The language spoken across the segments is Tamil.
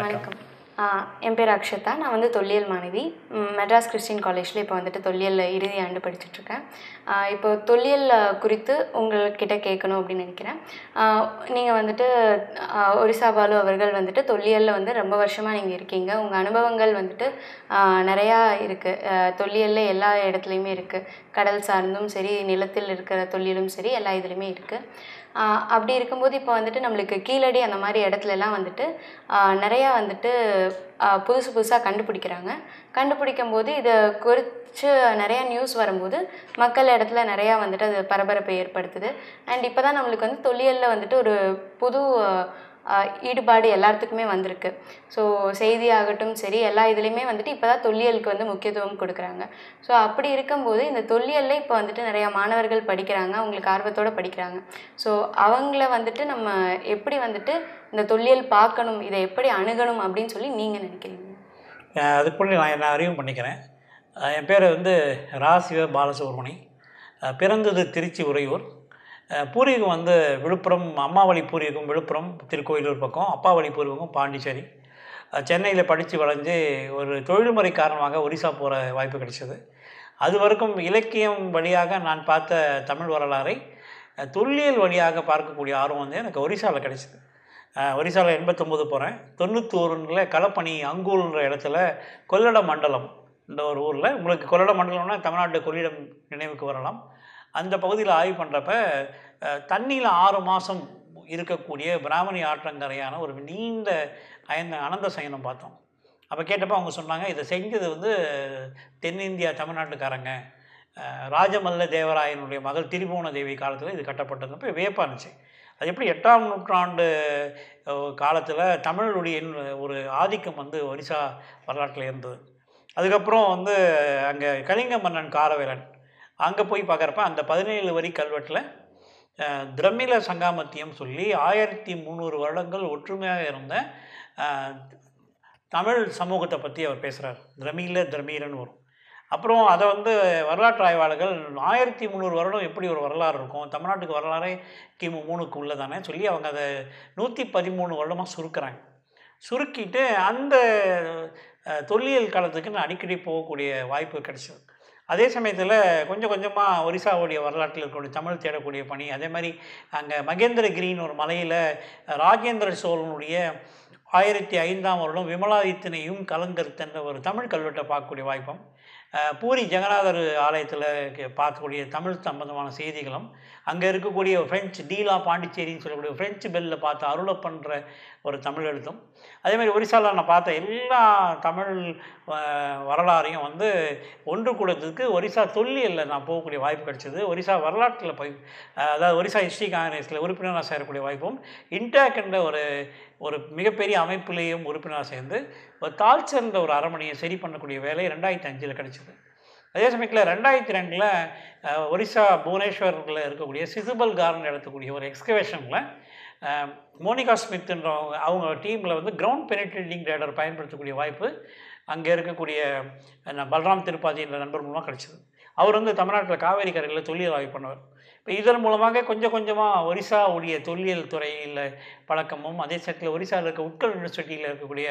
வணக்கம். என் பேர் அக்ஷதா. நான் வந்து தொல்லியல் மாணவி. மெட்ராஸ் கிறிஸ்டின் காலேஜில் இப்போ வந்துட்டு தொல்லியல் இறுதி ஆண்டு படிச்சுட்ருக்கேன். இப்போ தொல்லியல் குறித்து உங்கள்கிட்ட கேட்கணும் அப்படின்னு நினைக்கிறேன். நீங்கள் வந்துட்டு ஒரிசா பாலு அவர்கள் வந்துட்டு தொல்லியலில் வந்து ரொம்ப வருஷமாக நீங்கள் இருக்கீங்க. உங்கள் அனுபவங்கள் வந்துட்டு நிறையா இருக்குது தொல்லியலில் எல்லா இடத்துலையுமே இருக்குது கடல் சார்ந்தும் சரி நிலத்தில் இருக்கிற தொல்லியலும் சரி எல்லா இதுலேயுமே இருக்குது அப்படி இருக்கும்போது இப்போ வந்துட்டு நம்மளுக்கு கீழடி அந்த மாதிரி இடத்துலலாம் வந்துட்டு நிறையா வந்துட்டு புதுசு புதுசாக கண்டுபிடிக்கிறாங்க. கண்டுபிடிக்கும் போது இதை குறித்து நிறையா நியூஸ் வரும்போது மக்கள் இடத்துல நிறையா வந்துட்டு அது பரபரப்பை ஏற்படுத்துது. அண்ட் இப்போ தான் நம்மளுக்கு வந்து தொல்லியலில் வந்துட்டு ஒரு புது ஈடுபாடு எல்லாத்துக்குமே வந்திருக்கு. ஸோ செய்தியாகட்டும் சரி எல்லா இதுலேயுமே வந்துட்டு இப்போ தான் தொல்லியலுக்கு வந்து முக்கியத்துவம் கொடுக்குறாங்க. ஸோ அப்படி இருக்கும்போது இந்த தொல்லியலில் இப்போ வந்துட்டு நிறையா மாணவர்கள் படிக்கிறாங்க அவங்களுக்கு ஆர்வத்தோடு படிக்கிறாங்க. ஸோ அவங்கள வந்துட்டு நம்ம எப்படி வந்துட்டு இந்த தொல்லியல் பார்க்கணும் இதை எப்படி அணுகணும் அப்படின்னு சொல்லி நீங்கள் நினைக்கிறீங்க? அதுக்குள்ளே நான் என்ன அறிவும் பண்ணிக்கிறேன். என் பேர் வந்து ராசிவ பாலசுப்ரமணி. பிறந்தது திருச்சி உறையூர். பூர்வீகம் வந்து விழுப்புரம் அம்மாவளி பூர்வீகம் விழுப்புரம் திருக்கோயிலூர் பக்கம் அப்பாவளி பூர்வீகம் பாண்டிச்சேரி. சென்னையில் படித்து வளைஞ்சு ஒரு தொழில்முறை காரணமாக ஒரிசா போகிற வாய்ப்பு கிடைச்சது. அது வரைக்கும் இலக்கியம் வழியாக நான் பார்த்த தமிழ் வரலாறை தொல்லியல் வழியாக பார்க்கக்கூடிய ஆர்வம் வந்து எனக்கு ஒரிசாவில் கிடைச்சிது. ஒரிசாவில் எண்பத்தொம்போது போகிறேன் தொண்ணூத்தோருல களப்பணி அங்கூல்ன்ற இடத்துல கொள்ளட மண்டலம் இந்த ஒரு ஊரில். உங்களுக்கு கொள்ளட மண்டலம்னா தமிழ்நாட்டு கொள்ளிடம் நினைவுக்கு வரலாம். அந்த பகுதியில் ஆய்வு பண்ணுறப்ப தண்ணியில் ஆறு மாதம் இருக்கக்கூடிய பிராமணி ஆற்றங்கரையான ஒரு நீண்ட அயந்த அனந்த சயனம் பார்த்தோம். அப்போ கேட்டப்போ அவங்க சொன்னாங்க இதை செஞ்சது வந்து தென்னிந்தியா தமிழ்நாட்டுக்காரங்க. ராஜமல்ல தேவராயனுடைய மகள் திரிபுவன தேவி காலத்தில் இது கட்டப்பட்டது இப்போ வியப்பானுச்சு அது எப்படி எட்டாம் நூற்றாண்டு காலத்தில் தமிழருடைய ஒரு ஆதிக்கம் வந்து ஒரிசா வரலாற்றில் இருந்தது. அதுக்கப்புறம் வந்து அங்கே கலிங்க மன்னன் காரவேலன் அங்கே போய் பார்க்குறப்ப அந்த பதினேழு வரி கல்வெட்டில் திரமில சங்காமத்தியம் சொல்லி ஆயிரத்தி முந்நூறு வருடங்கள் ஒற்றுமையாக இருந்த தமிழ் சமூகத்தை பற்றி அவர் பேசுகிறார் திரமில திரமீரன்னு வரும். அப்புறம் அதை வந்து வரலாற்று ஆய்வாளர்கள் ஆயிரத்தி முந்நூறு வருடம் எப்படி ஒரு வரலாறு இருக்கும்? தமிழ்நாட்டுக்கு வரலாறே கிமு மூணுக்கு உள்ளதானே சொல்லி அவங்க அதை நூற்றி பதிமூணு வருடமாக சுருக்கிறாங்க. சுருக்கிட்டு அந்த தொல்லியல் காலத்துக்கு நான் அடிக்கடி போகக்கூடிய வாய்ப்பு கிடைச்சது. அதே சமயத்தில் கொஞ்சம் கொஞ்சமாக ஒரிசாவுடைய வரலாற்றில் இருக்கக்கூடிய தமிழ் தேடக்கூடிய பணி அதே மாதிரி அங்கே மகேந்திரகிரின்னு ஒரு மலையில் ராஜேந்திர சோழனுடைய ஆயிரத்தி ஐந்தாம் வருடம் விமலாதித்தனையும் கலங்கருத்தன்ற ஒரு தமிழ் கல்வெட்டை பார்க்கக்கூடிய வாய்ப்பும் பூரி ஜெகநாதர் ஆலயத்தில் பார்க்கக்கூடிய தமிழ் சம்பந்தமான செய்திகளும் அங்கே இருக்கக்கூடிய ஃப்ரெஞ்சு டீலா பாண்டிச்சேரின்னு சொல்லக்கூடிய ஃப்ரெஞ்சு பெல்லில் பார்த்து அருளை பண்ணுற ஒரு தமிழ் எழுத்தும். அதே மாதிரி ஒரிசாவில் நான் பார்த்த எல்லா தமிழ் வரலாறையும் வந்து ஒன்று கூடத்துக்கு ஒரிசா தொல்லியலில் நான் போகக்கூடிய வாய்ப்பு கிடைச்சது. ஒரிசா வரலாற்றில் போய் அதாவது ஒரிசா ஹிஸ்ட்ரி காங்கிரஸில் உறுப்பினராக சேரக்கூடிய வாய்ப்பும் இன்டாக் என்ற ஒரு ஒரு மிகப்பெரிய அமைப்புலேயும் உறுப்பினராக சேர்ந்து ஒரு தாழ்ச்சிருந்த ஒரு அரமனையை சரி பண்ணக்கூடிய வேலை ரெண்டாயிரத்தி அஞ்சில் கிடச்சிது. அதே சமயத்தில் ரெண்டாயிரத்தி ரெண்டில் ஒரிசா புவனேஸ்வரில் இருக்கக்கூடிய சிசுபல் கார்டன் நடத்தக்கூடிய ஒரு எக்ஸ்கவேஷனில் மோனிகா ஸ்மித்ன்றவங்க அவங்க டீமில் வந்து கிரவுண்ட் பெனிட்ரேட்டிங் ரேடர் பயன்படுத்தக்கூடிய வாய்ப்பு அங்கே இருக்கக்கூடிய பல்ராம் திருப்பாதி என்ற நண்பர் மூலமாக கிடைச்சிது. அவர் வந்து தமிழ்நாட்டில் காவேரி கரையில் தொல்லியல் ஆய்வு பண்ணவர். இப்போ இதன் மூலமாக கொஞ்சம் கொஞ்சமாக ஒரிசாவுடைய தொல்லியல் துறையில் பழக்கமும் அதே சமயத்தில் ஒரிசாவில் இருக்க உட்கல் யூனிவர்சிட்டியில் இருக்கக்கூடிய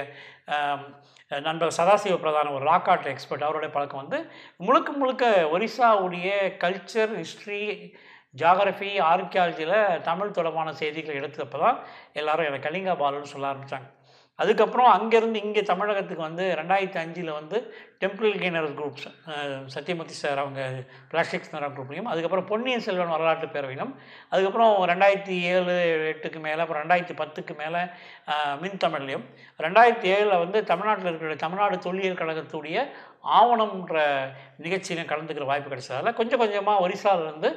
நண்பர் சதாசிவ பிரதான ஒரு ராக் ஆர்ட் எக்ஸ்பர்ட் அவருடைய பழக்கம் வந்து முழுக்க முழுக்க ஒரிசாவுடைய கல்ச்சர் ஹிஸ்ட்ரி ஜாகிரஃபி ஆர்கியாலஜியில் தமிழ் தொடர்பான செய்திகளை எடுத்தப்போ தான் எல்லோரும் எனக்கு கலிங்கா பாலுன்னு சொல்ல ஆரம்பித்தாங்க அதுக்கப்புறம் அங்கேருந்து இங்கே தமிழகத்துக்கு வந்து ரெண்டாயிரத்தி அஞ்சில் வந்து டெம்பிள் கெய்னர் குரூப்ஸ் சத்யமூர்த்தி சார் அவங்க பிளாஸ்டிக்ஸ் நேரம் குரூப்லையும் அதுக்கப்புறம் பொன்னியின் செல்வன் வரலாற்று பேரவையிலும் அதுக்கப்புறம் ரெண்டாயிரத்தி ஏழு எட்டுக்கு மேலே அப்புறம் ரெண்டாயிரத்தி பத்துக்கு மேலே மின் தமிழ்லையும் ரெண்டாயிரத்தி ஏழில் வந்து தமிழ்நாட்டில் இருக்கிற தமிழ்நாடு தொல்லியல் கழகத்துடைய ஆவணம்ன்ற நிகழ்ச்சியிலும் கலந்துக்கிற வாய்ப்பு கிடைச்சதால கொஞ்சம் கொஞ்சமாக ஒரிசாவிலேருந்து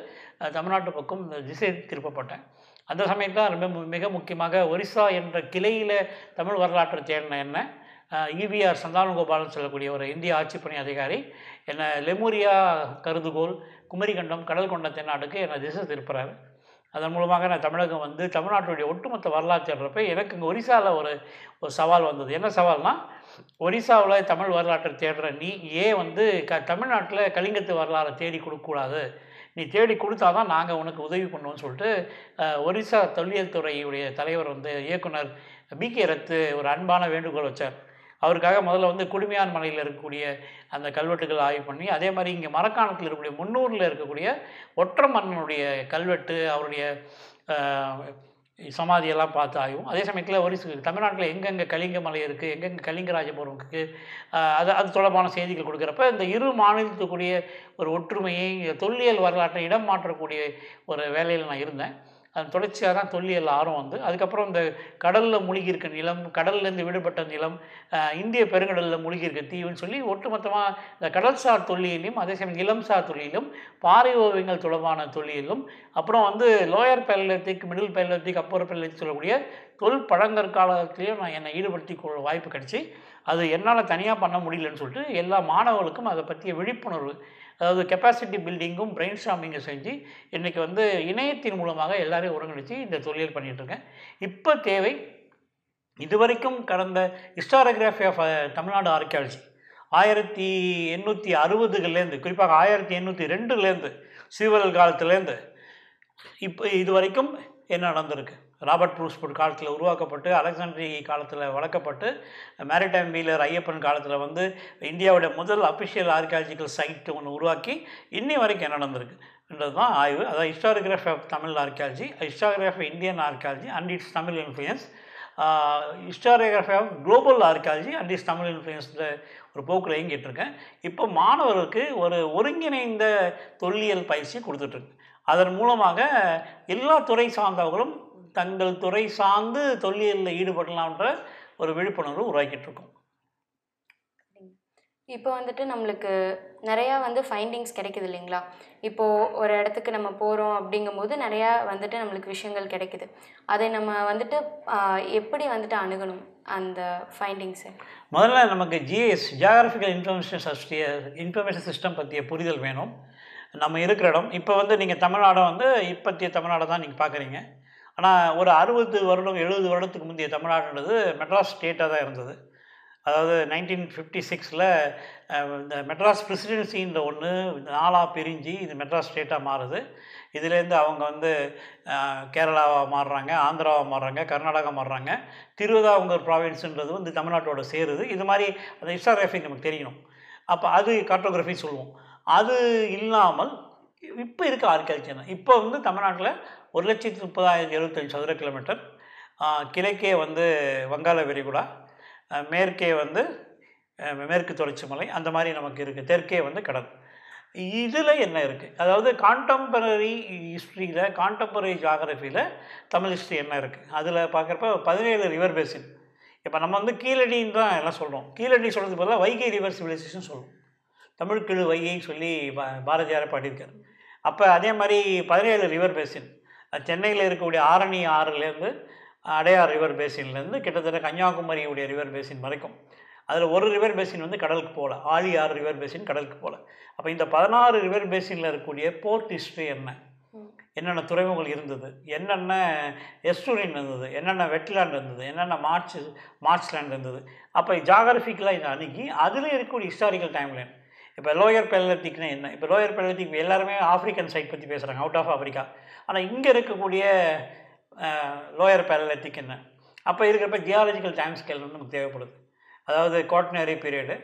தமிழ்நாட்டு பக்கம் இந்த திசை திருப்பப்பட்டேன். அந்த சமயத்தில் ரொம்ப மிக முக்கியமாக ஒரிசா என்ற கிளையில் தமிழ் வரலாற்றை தேடின என்ன? இவிஆர் சந்தானகோபாலன் சொல்லக்கூடிய ஒரு இந்திய ஆட்சிப்பணி அதிகாரி என்னை லெமூரியா கருதுகோள் குமரிகண்டம் கடல் கொண்ட தென்னாட்டுக்கு என்னை திசை திருப்புறாரு. அதன் மூலமாக நான் தமிழகம் வந்து தமிழ்நாட்டுடைய ஒட்டுமொத்த வரலாற்று தேடுறப்ப எனக்கு இங்கே ஒரிசாவில் ஒரு ஒரு சவால் வந்தது. என்ன சவால்னா ஒரிசாவில் தமிழ் வரலாற்றை தேடுற நீ ஏன் வந்து க தமிழ்நாட்டில் கலிங்கத்து வரலாறை தேடி கொடுக்கக்கூடாது? நீ தேடி கொடுத்தா தான் நாங்கள் உனக்கு உதவி பண்ணுவோம்னு சொல்லிட்டு ஒரிசா தொல்லியல் துறையுடைய தலைவர் வந்து இயக்குனர் பிகே ரத்து ஒரு அன்பான வேண்டுகோள் வச்சார். அவருக்காக முதல்ல வந்து குடுமையான் மலையில் இருக்கக்கூடிய அந்த கல்வெட்டுகள் ஆய்வு பண்ணி அதே மாதிரி இங்கே மரக்காணத்தில் இருக்கக்கூடிய முன்னூரில் இருக்கக்கூடிய ஒற்ற மன்னனுடைய கல்வெட்டு அவருடைய சமாதியெல்லாம் பார்த்து ஆயும் அதே சமயத்தில் ஒரு தமிழ்நாட்டில் எங்கெங்கே கலிங்க மலை இருக்குது எங்கெங்கே கலிங்கராஜபுரம் இருக்குது அது அது தொடர்பான செய்திகள் கொடுக்குறப்ப இந்த இரு மாநிலத்துக்குரிய ஒரு ஒற்றுமையை தொல்லியல் வரலாற்றை இடம் மாற்றக்கூடிய ஒரு வேலையில் நான் இருந்தேன். அது தொடர்ச்சியாக தான் தொல்லியல் ஆர்வம் வந்து. அதுக்கப்புறம் இந்த கடலில் மூழ்கியிருக்க நிலம் கடல்லேருந்து விடுபட்ட நிலம் இந்திய பெருங்கடலில் மூழ்கியிருக்க தீவுன்னு சொல்லி ஒட்டுமொத்தமாக இந்த கடல்சார் தொல்லியலையும் அதே சமயம் நிலம்சார் தொழிலும் பாறை ஓவியங்கள் தொடர்பான தொழிலும் அப்புறம் வந்து lower palaeolithic middle palaeolithic upper palaeolithic சொல்லக்கூடிய தொல் பழங்கற்காலத்திலையும் நான் என்னை ஈடுபடுத்தி கொள்ள வாய்ப்பு கிடச்சி. அது என்னால் தனியாக பண்ண முடியலன்னு சொல்லிட்டு எல்லா மாணவர்களுக்கும் அதை பற்றிய விழிப்புணர்வு அதாவது கெப்பாசிட்டி பில்டிங்கும் பிரெயின் ஸ்டாமிங்கும் செஞ்சு இன்றைக்கி வந்து இணையத்தின் மூலமாக எல்லாரையும் ஒருங்கிணைச்சு இந்த தொழில் பண்ணிகிட்ருக்கேன் இப்போ தேவை இதுவரைக்கும் கடந்த ஹிஸ்டாரோகிராஃபி ஆஃப் தமிழ்நாடு ஆர்கியாலஜி ஆயிரத்தி எண்ணூற்றி அறுபதுகள்லேருந்து குறிப்பாக ஆயிரத்தி எண்ணூற்றி ரெண்டுலேருந்து சீவல் காலத்துலேருந்து இப்போ இது வரைக்கும் என்ன நடந்திருக்கு? ராபர்ட் ப்ரூஸ்புட் காலத்தில் உருவாக்கப்பட்டு அலெக்சாண்ட்ரி காலத்தில் வளர்க்கப்பட்டு மேரிடைம் வீலர் ஐயப்பன் காலத்தில் வந்து இந்தியாவோட முதல் அஃபிஷியல் ஆர்கியாலஜிக்கல் சைட் ஒன்று உருவாக்கி இன்னி வரைக்கும் என்ன நடந்திருக்கு? என்றது தான் ஆய்வு. அதாவது historiography of Tamil archaeology historiography Indian archaeology and its Tamil influence historiography of global archaeology and is Tamil இன்ஃப்ளூயன்ஸில் ஒரு போக்கில் இயங்கிட்டுருக்கேன் இப்போ மாணவர்களுக்கு ஒரு ஒருங்கிணைந்த தொல்லியல் பயிற்சி கொடுத்துட்ருக்கு அதன் மூலமாக எல்லா துறை சார்ந்தவர்களும் தங்கள் துறை சார்ந்து தொல்லியலில் ஈடுபடலாம்ன்ற ஒரு விழிப்புணர்வு உருவாக்கிட்டு இருக்கோம் இப்போ வந்துட்டு நம்மளுக்கு நிறையா வந்து ஃபைண்டிங்ஸ் கிடைக்குது இல்லைங்களா? இப்போது ஒரு இடத்துக்கு நம்ம போகிறோம் அப்படிங்கும்போது நிறையா வந்துட்டு நம்மளுக்கு விஷயங்கள் கிடைக்குது. அதை நம்ம வந்துட்டு எப்படி வந்துட்டு அணுகணும் அந்த ஃபைண்டிங்ஸை முதல்ல நமக்கு ஜிஎஸ் ஜியாகிரபிக்கல் இன்ஃபர்மேஷன் சஸ்டிய இன்ஃபர்மேஷன் சிஸ்டம் பற்றிய புரிதல் வேணும். நம்ம இருக்கிற இடம். இப்போ வந்து நீங்கள் தமிழ்நாடை வந்து இப்பத்திய தமிழ்நாடை தான் நீங்கள் பார்க்குறீங்க. ஆனால் ஒரு அறுபது வருடம் எழுபது வருடத்துக்கு முந்தைய தமிழ்நாடுன்றது மெட்ராஸ் ஸ்டேட்டாக தான் இருந்தது. அதாவது நைன்டீன் ஃபிஃப்டி சிக்ஸில் இந்த மெட்ராஸ் பிரசிடென்சின்ற ஒன்று நாலாக பிரிஞ்சு இது மெட்ராஸ் ஸ்டேட்டாக மாறுது. இதுலேருந்து அவங்க வந்து கேரளாவாக மாறுறாங்க ஆந்திராவாக மாறுறாங்க கர்நாடகா மாறுறாங்க. திருவிதாங்கூர் ப்ராவின்ஸுன்றது வந்து தமிழ்நாட்டோட சேருது. இது மாதிரி அந்த ஹிஸ்டாகிராஃபி நமக்கு தெரியணும். அப்போ அது கார்ட்டோகிராஃபி சொல்லுவோம். அது இல்லாமல் இப்போ இருக்க ஆர்கியாலஜி இப்போ வந்து தமிழ்நாட்டில் ஒரு லட்சத்தி முப்பதாயிரத்தி எழுபத்தஞ்சு சதுர கிலோமீட்டர் கிழக்கே வந்து வங்காள விரிகுடா மேற்கே வந்து மேற்கு தொடர்ச்சி மலை அந்த மாதிரி நமக்கு இருக்குது தெற்கே வந்து கடல். இதில் என்ன இருக்குது அதாவது கான்டெம்பரரி ஹிஸ்ட்ரியில் கான்டெம்பரரி ஜாகிரஃபியில் தமிழ் ஹிஸ்ட்ரி என்ன இருக்குது அதில் பார்க்குறப்ப பதினேழு ரிவர் பேசின் இப்போ நம்ம வந்து கீழடின்னு தான் எல்லாம் சொல்கிறோம் கீழடி சொல்கிறது பதிலாக வைகை ரிவர் சிவிலைசேஷன் சொல்லுவோம் தமிழ் கிழு வைகை சொல்லி பா பாரதியாரை பாடியிருக்காரு. அப்போ அதே மாதிரி பதினேழு ரிவர் பேசின் சென்னையில் இருக்கக்கூடிய ஆரணி ஆறுலேருந்து அடையார் ரிவர் பேசின்லேருந்து கிட்டத்தட்ட கன்னியாகுமரியுடைய ரிவர் பேசின் வரைக்கும். அதில் ஒரு ரிவர் பேசின் வந்து கடலுக்கு போகல ஆழியாறு ரிவர் பேசின் கடலுக்கு போகல அப்போ இந்த பதினாறு ரிவர் பேசினில் இருக்கக்கூடிய போர்ட் ஹிஸ்ட்ரி என்ன? என்னென்ன துறைமுகங்கள் இருந்தது? என்னென்ன எஸ்டூரியன் இருந்தது? என்னென்ன வெட்லேண்ட் இருந்தது? என்னென்ன மார்ச் மார்ச் லேண்ட் இருந்தது? அப்போ ஜாகிரபிக்கலாக இதை அணுகி அதில் இருக்கக்கூடிய ஹிஸ்டாரிக்கல் டைம்லைன் இப்போ லோயர் பேலத்திக்னா என்ன? இப்போ லோயர் பேலத்திக் எல்லாருமே ஆஃப்ரிக்கன் சைட் பற்றி பேசுகிறாங்க அவுட் ஆஃப் ஆஃப்ரிக்கா ஆனால் இங்கே இருக்கக்கூடிய லோயர் பேலத்திக் என்ன? அப்போ இருக்கிறப்ப ஜியாலஜிக்கல் டைம் ஸ்கேல் வந்து நமக்கு தேவைப்படுது. அதாவது கோட்னரி பீரியடு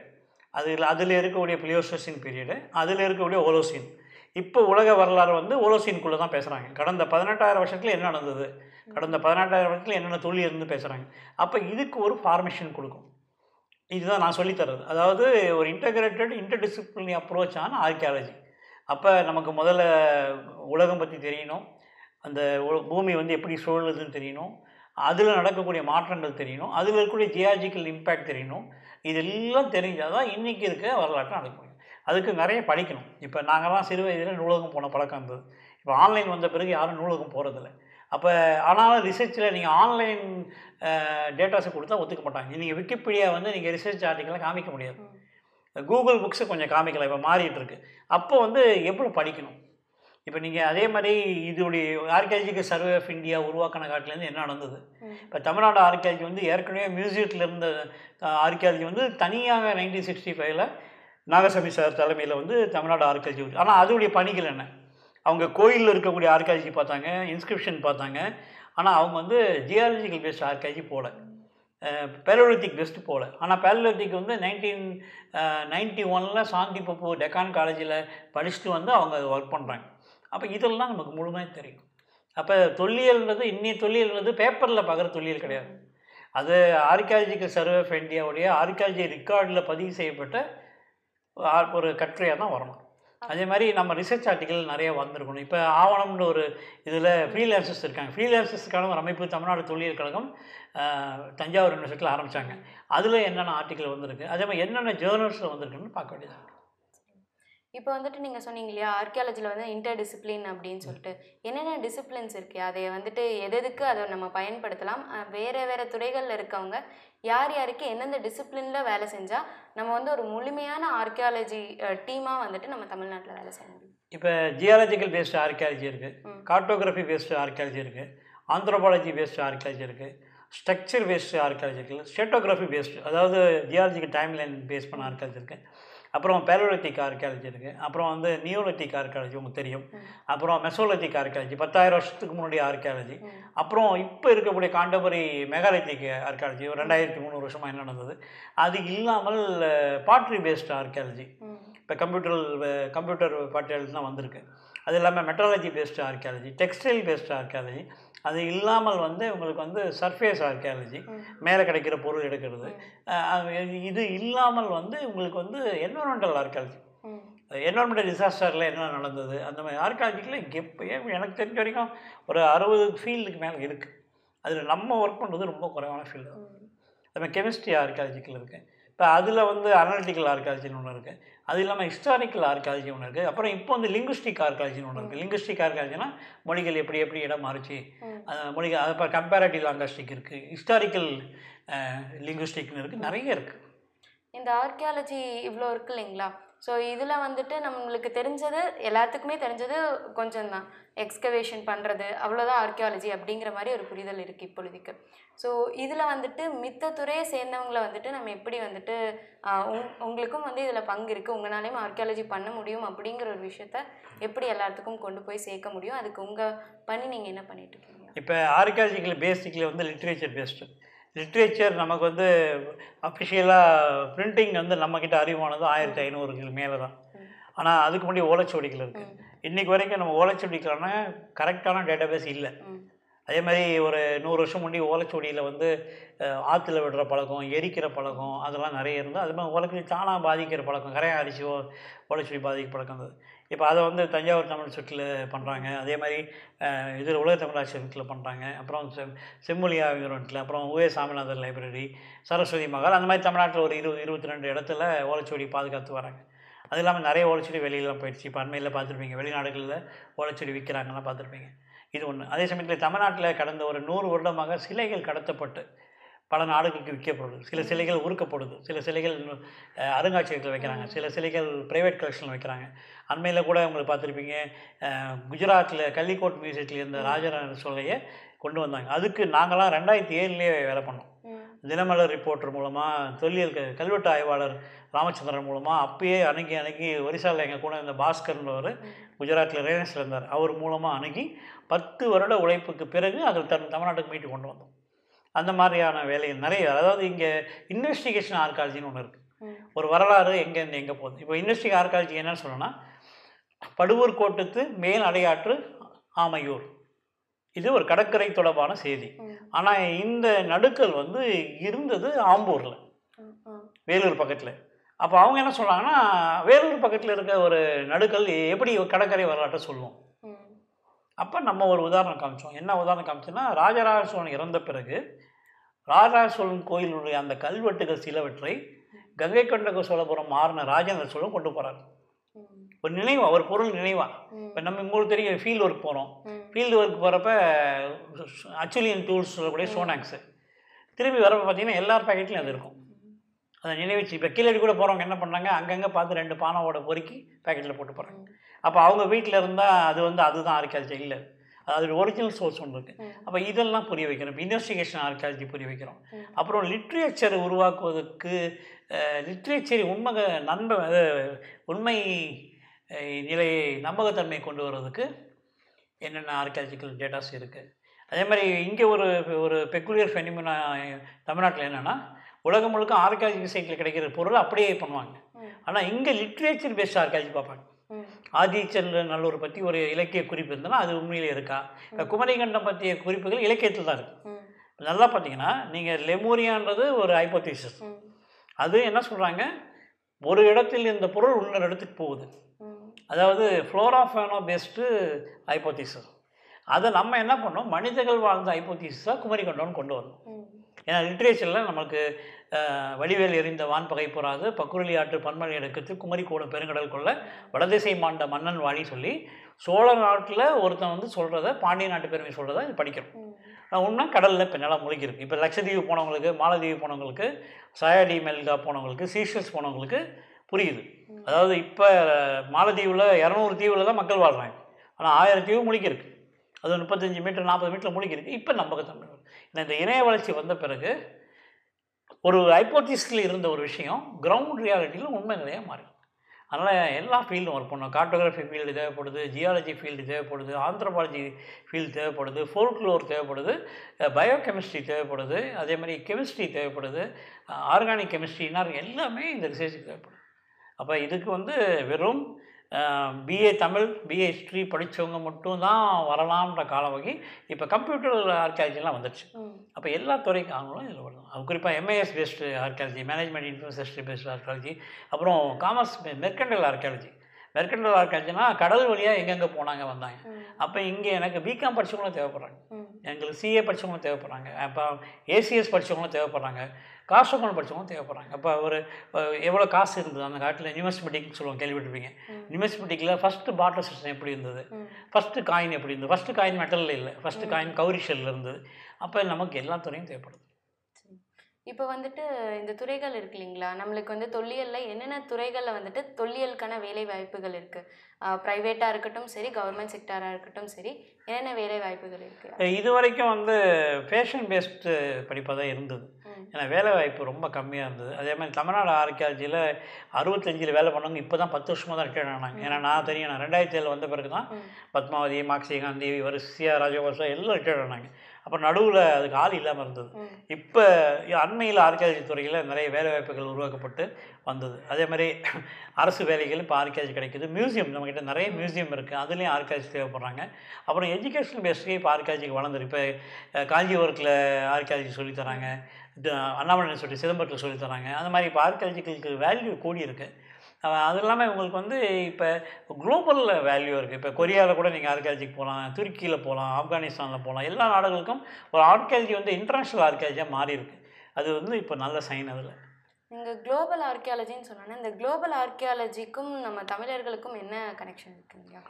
அதில் அதில் இருக்கக்கூடிய பிளியோசோசின் பீரியடு அதில் இருக்கக்கூடிய ஓலோசின் இப்போ உலக வரலாறு வந்து ஓலோசின்குள்ளே தான் பேசுகிறாங்க கடந்த பதினெட்டாயிரம் வருஷத்தில் என்ன நடந்தது? கடந்த பதினெட்டாயிரம் வருஷத்தில் என்னென்ன தொழில் இருந்து பேசுகிறாங்க அப்போ இதுக்கு ஒரு ஃபார்மேஷன் கொடுக்கும். இதுதான் நான் சொல்லித்தரது அதாவது ஒரு இன்டகிரேட்டட் இன்டர்டிசிப்ளினரி அப்ரோச் ஆன ஆர்கியாலஜி அப்போ நமக்கு முதல்ல உலகம் பற்றி தெரியணும். அந்த பூமி வந்து எப்படி சூழலுதுன்னு தெரியணும். அதில் நடக்கக்கூடிய மாற்றங்கள் தெரியணும். அதில் இருக்கக்கூடிய ஜியாலஜிக்கல் இம்பேக்ட் தெரியணும். இதெல்லாம் தெரிஞ்சால் தான் இன்றைக்கி இருக்க வரலாற்றை நடக்க முடியும். அதுக்கு நிறைய படிக்கணும். இப்போ நாங்கள்லாம் சிறு வயதில் நூலகம் போன பழக்கம் இருந்தது. இப்போ ஆன்லைன் வந்த பிறகு யாரும் நூலகம் போகிறதில்ல அப்போ ஆனாலும் ரிசர்ச்சில் நீங்கள் ஆன்லைன் டேட்டாஸை கொடுத்தா ஒத்துக்க மாட்டாங்க. நீங்கள் விக்கிபீடியா வந்து நீங்கள் ரிசர்ச் ஆர்டிக்கலை காமிக்க முடியாது. கூகுள் புக்ஸை கொஞ்சம் காமிக்கலாம் இப்போ மாறிட்டு இருக்கு. அப்போ வந்து எப்படி படிக்கணும்? இப்போ நீங்கள் அதே மாதிரி இதோடைய ஆர்கியாலஜிக்கல் சர்வே ஆஃப் இந்தியா உருவாக்கின காட்டிலேருந்து என்ன நடந்தது? இப்போ தமிழ்நாடு ஆர்கியாலஜி வந்து ஏற்கனவே மியூசியத்தில் இருந்த ஆர்கியாலஜி வந்து தனியாக நைன்டீன் சிக்ஸ்டி ஃபைவ்ல நாகசாமி சார் தலைமையில் வந்து தமிழ்நாடு ஆர்கியாலஜி ஆனால் அதோடைய பணிகள் என்ன? அவங்க கோயிலில் இருக்கக்கூடிய ஆர்காலஜி பார்த்தாங்க இன்ஸ்கிரிப்ஷன் பார்த்தாங்க. ஆனால் அவங்க வந்து ஜியாலஜிக்கல் பேஸ்ட் ஆர்காலஜி போகல பேலோலித்திக் பெஸ்ட் போகல ஆனால் பேலோலித்திக் வந்து நைன்டீன் நைன்டி ஒனில் சாந்தி பப்பு டெக்கான் காலேஜில் படிச்சுட்டு வந்து அவங்க ஒர்க் பண்ணுறாங்க அப்போ இதெல்லாம் நமக்கு முழுமையாக தெரியும். அப்போ தொல்லியல்ன்றது இன்னிய தொல்லியல்ன்றது பேப்பரில் பார்க்குற தொல்லியல் கிடையாது. அது ஆர்கியாலஜிக்கல் சர்வே ஆஃப் இந்தியாவுடைய ஆர்கியாலஜி ரெக்கார்டில் பதிவு செய்யப்பட்ட ஒரு கட்டுரையாக தான் வரணும். அதே மாதிரி நம்ம ரிசர்ச் ஆர்டிக்கல் நிறைய வந்திருக்கணும். இப்போ ஆவணம்ன்ற ஒரு இதில் ஃப்ரீலான்சர்ஸ் இருக்காங்க. ஃப்ரீலான்சர்ஸ்க்கான ஒரு அமைப்பு தமிழ்நாடு தொழில் கழகம் தஞ்சாவூர் யூனிவர்சிட்டியில் ஆரம்பித்தாங்க அதில் என்னென்ன ஆர்டிக்கல் வந்திருக்கு? அதே மாதிரி என்னென்ன ஜேர்னல்ஸில் வந்திருக்குன்னு பார்க்க வேண்டியதாக இப்போ வந்துட்டு நீங்கள் சொன்னீங்க இல்லையா ஆர்கியாலஜியில் வந்து இன்டர் டிசிப்ளின் அப்படின்னு சொல்லிட்டு. என்னென்ன டிசிப்ளின்ஸ் இருக்குது அதை வந்துட்டு எது எதுக்கு அதை நம்ம பயன்படுத்தலாம்? வேற வேற துறைகளில் இருக்கவங்க யார் யாருக்கு எந்தெந்த டிசிப்ளினில் வேலை செஞ்சால் நம்ம வந்து ஒரு முழுமையான ஆர்கியாலஜி டீமாக வந்துட்டு நம்ம தமிழ்நாட்டில் வேலை செய்ய முடியும். இப்போ ஜியாலஜிக்கல் பேஸ்டு ஆர்கியாலஜி இருக்குது ம். கார்ட்டோகிராஃபி பேஸ்டு ஆர்கியாலஜி இருக்குது ஆந்த்ரோபாலஜி பேஸ்டு ஆர்கியாலஜி இருக்குது ஸ்ட்ரக்சர் பேஸ்டு ஆர்கியாலஜி இருக்குது ஸ்டேட்டோகிராஃபி பேஸ்டு அதாவது ஜியாலஜிக்கு டைம் லைன் பேஸ் பண்ண ஆர்கியாலஜி இருக்குது அப்புறம் பேலோலித்திக் ஆர்கியாலஜி இருக்குது அப்புறம் வந்து நியோலித்திக் ஆர்கியாலஜி உங்களுக்கு தெரியும். அப்புறம் மெசோலித்திக் ஆர்கியாலஜி பத்தாயிரம் வருஷத்துக்கு முன்னாடி ஆர்கியாலஜி. அப்புறம் இப்போ இருக்கக்கூடிய காண்டபரி மெகாலித்திக் ஆர்கியாலஜி ஒரு ரெண்டாயிரத்தி முந்நூறு வருஷமாக என்ன நடந்தது அது இல்லாமல் பாட்ரி பேஸ்டு ஆர்கியாலஜி. இப்போ கம்ப்யூட்டர் கம்ப்யூட்டர் பாட்டியல்ஸ்லாம் வந்திருக்கு அது இல்லாமல் metrology based archaeology textile based archaeology அது இல்லாமல் வந்து உங்களுக்கு வந்து சர்ஃபேஸ் ஆர்கியாலஜி. மேலே கிடைக்கிற பொருள் எடுக்கிறது இது இல்லாமல் வந்து உங்களுக்கு வந்து என்வரன்மெண்டல் ஆர்கியாலஜி. என்வரன்மெண்டல் டிசாஸ்டரில் என்ன நடந்தது அந்த மாதிரி ஆர்கியாலஜிக்கில் எப்போ எனக்கு தெரிஞ்ச வரைக்கும் ஒரு அறுபது ஃபீல்டுக்கு மேலே இருக்குது அதில் நம்ம ஒர்க் பண்ணுறது ரொம்ப குறைவான ஃபீல்டு. நம்ம கெமிஸ்ட்ரி ஆர்கியாலஜிக்கல் இருக்குது இப்போ அதில் வந்து அனாலிட்டிக்கல் ஆர்கியாலஜின்னு ஒன்று இருக்குது அது இல்லாமல் ஹிஸ்டாரிக்கல் ஆர்கியாலஜி ஒன்று இருக்குது அப்புறம் இப்போ வந்து லிங்குஸ்டிக் ஆர்கியாலஜின்னு ஒன்று இருக்குது லிங்குஸ்டிக் ஆர்கியாலஜினா மொழிகள் எப்படி எப்படி இடம் மாறுச்சு? மொழிகள் அது இப்போ கம்பேரட்டிவ் லாங்காஸ்டிக் இருக்குது ஹிஸ்டாரிக்கல் லிங்குஸ்டிக்னு இருக்குது நிறைய இருக்குது இந்த ஆர்கியாலஜி இவ்வளோ இருக்கு இல்லைங்களா? ஸோ இதில் வந்துட்டு நம்மளுக்கு தெரிஞ்சது எல்லாத்துக்குமே தெரிஞ்சது கொஞ்சம் தான் எக்ஸ்கவேஷன் பண்ணுறது அவ்வளோதான் ஆர்கியாலஜி அப்படிங்கிற மாதிரி ஒரு புரிதல் இருக்குது இப்பொழுதுக்கு. ஸோ இதில் வந்துட்டு மித்த துறையை சேர்ந்தவங்களை வந்துட்டு நம்ம எப்படி வந்துட்டு உங் உங்களுக்கும் வந்து இதில் பங்கு இருக்குது உங்களாலையும் ஆர்கியாலஜி பண்ண முடியும் அப்படிங்கிற ஒரு விஷயத்த எப்படி எல்லாத்துக்கும் கொண்டு போய் சேர்க்க முடியும்? அதுக்கு உங்கள் பணி நீங்கள் என்ன பண்ணிட்டு இருக்கீங்க? இப்போ ஆர்கியாலஜிக்கல் பேசிக்கில் வந்து லிட்ரேச்சர் பேஸ்டு லிட்ரேச்சர் நமக்கு வந்து அஃபிஷியலாக பிரிண்டிங் வந்து நம்மக்கிட்ட அறிவானது ஆயிரத்தி ஐநூறுக்கு மேலே தான். ஆனால் அதுக்கு முன்னாடி ஓலைச்சுவடிகள் இருக்குது. இன்றைக்கி வரைக்கும் நம்ம ஓலைச்சுவடிக்கான கரெக்டான டேட்டாபேஸ் இல்லை. அதே மாதிரி ஒரு நூறு வருஷம் முன்னாடி ஓலைச்சுவடியில் வந்து ஆற்றுல விடுற பழக்கம் எரிக்கிற பழக்கம் அதெல்லாம் நிறைய இருந்தது. அது மாதிரி உலகத்தை தானாக பாதிக்கிற பழக்கம் கரையை அரிசி ஓ ஓலைச்சுவடி பாதிக்கிற பழக்கம் இருந்தது. இப்போ அதை வந்து தஞ்சாவூர் தமிழ் சுற்றில் பண்ணுறாங்க அதே மாதிரி இதில் உலக தமிழ் ஆசிரியத்தில் பண்ணுறாங்க அப்புறம் செம் செம்மொழியா யூனிட்டில் அப்புறம் உவே சாமிநாதன் லைப்ரரி சரஸ்வதி மகால் அந்த மாதிரி தமிழ்நாட்டில் ஒரு இருபது இருபத்தி ரெண்டு இடத்துல ஓலைச்சுவடி பாதுகாத்து வராங்க. அது இல்லாமல் நிறைய ஓலைச்சுவடி வெளியிலாம் போயிடுச்சு. இப்போ அண்மையில் பார்த்துருப்பீங்க வெளிநாடுகளில் ஓலைச்சுவடி விற்கிறாங்கலாம் பார்த்துருப்பீங்க. இது ஒன்று அதே சமயத்தில் தமிழ்நாட்டில் கடந்த ஒரு நூறு வருடமாக சிலைகள் கடத்தப்பட்டு பல நாடுகளுக்கு விற்கப்படுது. சில சிலைகள் உருக்கப்படுது. சில சிலைகள் அருங்காட்சியகத்தில் வைக்கிறாங்க. சில சிலைகள் ப்ரைவேட் கலெக்ஷனில் வைக்கிறாங்க. அண்மையில் கூட உங்களுக்கு பார்த்துருப்பீங்க குஜராத்தில் கள்ளிக்கோட் மியூசியத்தில் இருந்த ராஜராஜ சோலையை கொண்டு வந்தாங்க. அதுக்கு நாங்களாம் ரெண்டாயிரத்தி ஏழுலேயே வேலை பண்ணோம் தினமலர் ரிப்போர்ட்டர் மூலமாக தொல்லியல் கல்வெட்டு ஆய்வாளர் ராமச்சந்திரன் மூலமாக அப்பயே அணுகி அணுகி ஒரிசாவில் எங்கள் கூட இந்த பாஸ்கர்ன்றவர் குஜராத்தில் ரேனஸில் இருந்தார். அவர் மூலமாக அணுகி பத்து வருட உழைப்புக்கு பிறகு அதை தன் தமிழ்நாட்டுக்கு மீட்டு கொண்டு வந்தோம். அந்த மாதிரியான வேலைகள் நிறைய. அதாவது இங்கே இன்வெஸ்டிகேஷன் ஆர்காலஜின்னு ஒன்று இருக்குது ஒரு வரலாறு எங்கேருந்து எங்கே போகுது? இப்போ இன்வெஸ்டிகேஷன் ஆர்காலஜி என்னன்னு சொல்லணும்னா படுவூர் கோட்டத்து மேல் அடையாற்று ஆமையூர். இது ஒரு கடற்கரை தொடர்பான செய்தி. ஆனால் இந்த நடுக்கல் வந்து இருந்தது ஆம்பூரில். வேலூர் பக்கத்தில். அப்போ அவங்க என்ன சொல்கிறாங்கன்னா வேலூர் பக்கத்தில் இருக்க ஒரு நடுக்கல் எப்படி கடற்கரை வரலாற்றை சொல்லுவோம் அப்போ நம்ம ஒரு உதாரணம் காமிச்சோம். என்ன உதாரணம் காமிச்சோன்னா ராஜராஜ சோழன் இறந்த பிறகு ராஜராஜ சோழன் கோயிலுடைய அந்த கல்வெட்டுகள் சிலவற்றை கங்கை கொண்ட சோழபுரம் மாறின ராஜேந்திர சோழன் கொண்டு போகிறார் ஒரு நினைவா ஒரு பொருள் நினைவா? இப்போ நம்ம உங்களுக்கு தெரியும் ஃபீல்டு ஒர்க் போகிறோம் ஃபீல்டு ஒர்க் போகிறப்ப அச்சுலியன் டூல்ஸ் சொல்லக்கூடிய சோனாக்ஸு திரும்பி வரப்போ பார்த்தீங்கன்னா எல்லா பேக்கெட்லையும் அது இருக்கும். அதை நினைவுச்சு இப்போ கீழடி கூட போகிறவங்க என்ன பண்ணாங்க அங்கங்கே பார்த்து ரெண்டு பானாவோட பொறுக்கி பேக்கெட்டில் போட்டு போகிறாங்க அப்போ அவங்க வீட்டில் இருந்தால் அது வந்து அதுதான் ஆர்கியாலஜி இல்லை. அது ஒரிஜினல் சோர்ஸ் ஒன்று இருக்குது. அப்போ இதெல்லாம் புரிய வைக்கிறோம் இப்போ இன்வெஸ்டிகேஷன் ஆர்கியாலஜி புரிய வைக்கிறோம். அப்புறம் லிட்ரேச்சர் உருவாக்குவதற்கு லிட்ரேச்சர் உண்மை நண்ப உண்மை நிலையை நம்பகத்தன்மை கொண்டு வர்றதுக்கு என்னென்ன ஆர்கியாலஜிக்கல் டேட்டாஸ் இருக்குது அதே மாதிரி இங்கே ஒரு ஒரு பெக்குலியர் ஃபெனிமினா தமிழ்நாட்டில் என்னென்னா உலகம் முழுக்க ஆர்காலஜி சைட்டில் கிடைக்கிற பொருள் அப்படியே பண்ணுவாங்க. ஆனால் இங்கே லிட்ரேச்சர் பேஸ்ட் ஆர்காலஜி பார்ப்பாங்க. ம். ஆதிச்சந்திர நல்லூர் பற்றி ஒரு இலக்கிய குறிப்பு இருந்ததுன்னா அது உண்மையிலே இருக்கா இப்போ குமரிகண்டம் பற்றிய குறிப்புகள் இலக்கியத்தில் தான் இருக்குது. நல்லா பார்த்தீங்கன்னா நீங்கள் லெமூரியான்றது ஒரு ஹைப்போதீசிஸ். அது என்ன சொல்கிறாங்க ஒரு இடத்தில் இந்த பொருள் இன்னொரு இடத்துக்கு போகுது. அதாவது ஃப்ளோரா ஃபேனோ பேஸ்டு ஹைப்போதீசஸ் அதை நம்ம என்ன பண்ணோம்? மனிதர்கள் வாழ்ந்த ஹைப்போதீசஸாக குமரிகண்டம்னு கொண்டு வந்தோம். ம். ஏன்னா லிட்ரேச்சரில் அஹ், வடிவேல் எறிந்த வான் பகை பொறாது பக்குருளி ஆற்று பன்மலை எடுக்கத்து குமரி கூடம் பெருங்கடல் கொள்ள வடதிசை மாண்ட மன்னன் வாழி சொல்லி சோழ நாட்டில் ஒருத்தன் வந்து சொல்கிறத பாண்டிய நாட்டு பெருமை சொல்கிறத இது படிக்கிறோம். ம். உண்மை கடலில் இப்போ நிலம் முழுகிருக்கு. இப்போ லட்சத்தீவு போனவங்களுக்கு மாலத்தீவு போனவங்களுக்கு சயாடி மெல்கா போனவங்களுக்கு சீஷல்ஸ் போனவங்களுக்கு புரியுது. அதாவது இப்போ மாலத்தீவில் இரநூறு தீவில் தான் மக்கள் வாழ்கிறாங்க ஆனால் ஆயிரம் தீவு முழுகிருக்கு. அது முப்பத்தஞ்சு மீட்டர் நாற்பது மீட்டர் முழுகிருக்கு இப்போ நம்பகத்தன்மை இந்த இணைய வளர்ச்சி வந்த பிறகு ஒரு ஹைப்போதிஸில் இருந்த ஒரு விஷயம் கிரவுண்ட் ரியாலிட்டியில் உண்மை நிறையா மாறி அதனால் எல்லா ஃபீல்டும் ஒர்க் பண்ணோம். கார்டோகிராஃபி ஃபீல்டு தேவைப்படுது ஜியாலஜி ஃபீல்டு தேவைப்படுது ஆந்த்ரபாலஜி ஃபீல்டு தேவைப்படுது ஃபோல்க்ளோர் தேவைப்படுது பயோகெமிஸ்ட்ரி தேவைப்படுது அதே மாதிரி கெமிஸ்ட்ரி தேவைப்படுது ஆர்கானிக் கெமிஸ்ட்ரினா எல்லாமே இந்த ரிசர்ச்சுக்கு தேவைப்படுது அப்போ இதுக்கு வந்து வெறும் பிஏ தமிழ் பிஏ ஹிஸ்ட்ரி படித்தவங்க மட்டும்தான் வரலாம்ன்ற காலம் வகை இப்போ கம்ப்யூட்டர் ஆர்கியாலஜிலாம் வந்துடுச்சு. அப்போ எல்லா துறைக்காரங்களும் இதில் வரலாம் அது குறிப்பாக MAS based archaeology management infrastructure based archaeology அப்புறம் காமர்ஸ் மெர்கண்டல் ஆர்கியாலஜி மெர்கண்டல் ஆர்கியாலஜினா கடல் வழியாக எங்கெங்கே போனாங்க வந்தாங்க. அப்போ இங்கே எனக்கு பிகாம் படித்தவங்களும் தேவைப்படுறாங்க. எங்களுக்கு சிஏ படித்தவங்களும் தேவைப்படுறாங்க. அப்போ ஏசிஎஸ் படித்தவங்களும் தேவைப்படுறாங்க. காசு அக்கௌண்ட் படித்தவங்களும் தேவைப்படுறாங்க. அப்போ ஒரு எவ்வளோ காசு இருந்தது? அந்த காட்டில் நியூமஸ்மெட்டிக்னு சொல்லுவாங்க கேள்விப்பட்டிருப்பீங்க. நியூமஸ்மெட்டிக்கில் ஃபஸ்ட்டு பாட்டர் சிஸ்டம் எப்படி இருந்தது. ஃபஸ்ட்டு காயின் எப்படி இருந்தது? ஃபஸ்ட்டு காயின் மெட்டலில் இல்லை. ஃபஸ்ட்டு காயின் கௌரி ஷெல்லில் இருந்தது. அப்போ நமக்கு எல்லா துறையும் தேவைப்படுது. இப்போ வந்துட்டு இந்த துறைகள் இருக்கு இல்லைங்களா? நம்மளுக்கு வந்து தொல்லியல்ல என்னென்ன துறைகளில் வந்துட்டு தொல்லியலுக்கான வேலை வாய்ப்புகள் இருக்குது ப்ரைவேட்டாக இருக்கட்டும் சரி கவர்மெண்ட் செக்டாராக இருக்கட்டும் சரி என்னென்ன வேலை வாய்ப்புகள் இருக்குது இது வரைக்கும் வந்து ஃபேஷன் பேஸ்டு படிப்பாக தான் இருந்தது. ஏன்னா வேலை வாய்ப்பு ரொம்ப கம்மியாக இருந்தது. அதே மாதிரி தமிழ்நாடு ஆர்கியாலஜியில் அறுபத்தஞ்சில் வேலை பண்ணவங்க இப்போ தான் பத்து வருஷமாக தான் ரிட்டையர் ஆனாங்க. ஏன்னா நான் தெரியும் நான் ரெண்டாயிரத்தி ஏழு வந்த பிறகு தான். பத்மாவதி மாக்சி காந்தி வரிசையா ராஜகோஷா எல்லாம் ரிட்டையர் ஆனாங்க. அப்போ நடுவில் அதுக்கு ஆள் இல்லாமல் இருந்தது. இப்போ அண்மையில் ஆர்கியாலஜி துறையில் நிறைய வேலை வாய்ப்புகள் உருவாக்கப்பட்டு வந்தது. அதே மாதிரி அரசு வேலைகள் இப்போ ஆர்கியாலஜி கிடைக்குது. மியூசியம் நம்மக்கிட்ட நிறைய மியூசியம் இருக்குது அதுலேயும் ஆர்கியாலஜி தேவைப்படுறாங்க. அப்புறம் எஜுகேஷனல் பேஸ்ட்லேயே இப்போ ஆர்கியாலஜிக்கு வளர்ந்துருக்கு. இப்போ காஞ்சிபுரத்தில் ஆர்கியாலஜி சொல்லித் தராங்க. இது அண்ணாமலை சொல்லி சிதம்பரத்தில் சொல்லித் தராங்க. அந்த மாதிரி இப்போ ஆர்கியாலஜிக்கலுக்கு வேல்யூ கூடி இருக்குது அது இல்லாமல் உங்களுக்கு வந்து இப்போ குளோபல் வேல்யூ இருக்குது இப்போ கொரியாவில் கூட நீங்கள் ஆர்கியாலஜிக்கு போகலாம் துருக்கியில் போகலாம் ஆப்கானிஸ்தானில் போகலாம் எல்லா நாடுகளுக்கும் ஒரு ஆர்கியாலஜி வந்து இன்டர்நேஷ்னல் ஆர்கியாலஜியாக மாறி இருக்குது அது வந்து இப்போ நல்ல சைன் அதில். நீங்கள் குளோபல் ஆர்கியாலஜின்னு சொன்னோன்னா இந்த குளோபல் ஆர்கியாலஜிக்கும் நம்ம தமிழர்களுக்கும் என்ன கனெக்ஷன் இருக்குங்களா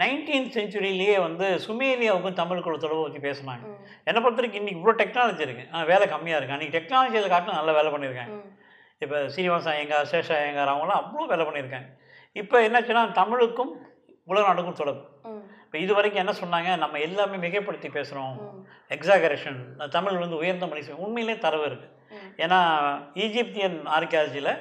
நைன்டீன்த் செஞ்சுரியிலேயே வந்து சுமேலியாவுக்கும் தமிழுக்குள்ள தொடர்பு பற்றி பேசினாங்க. என்னை பொறுத்த வரைக்கும் இன்றைக்கி இவ்வளோ டெக்னாலஜி இருக்குது ஆனால் வேலை கம்மியாக இருக்குது அன்றைக்கி டெக்னாலஜியில் காட்டும் நல்ல வேலை பண்ணியிருக்காங்க. இப்போ சீனிவாச ஐயங்கார் சேஷ ஐயங்கார் அவங்களாம் அவ்வளோ வேலை பண்ணியிருக்காங்க. இப்போ என்னாச்சுன்னா தமிழுக்கும் உலக நாடுக்கும் தொடர்பு. இப்போ இது வரைக்கும் என்ன சொன்னாங்க? நம்ம எல்லாமே மிகைப்படுத்தி பேசுகிறோம். எக்ஸாகரேஷன் தமிழ் வந்து உயர்ந்த மனுஷன் உண்மையிலே தரவு இருக்குது. ஏன்னா ஈஜிப்தியன் ஆர்கியாலஜியில்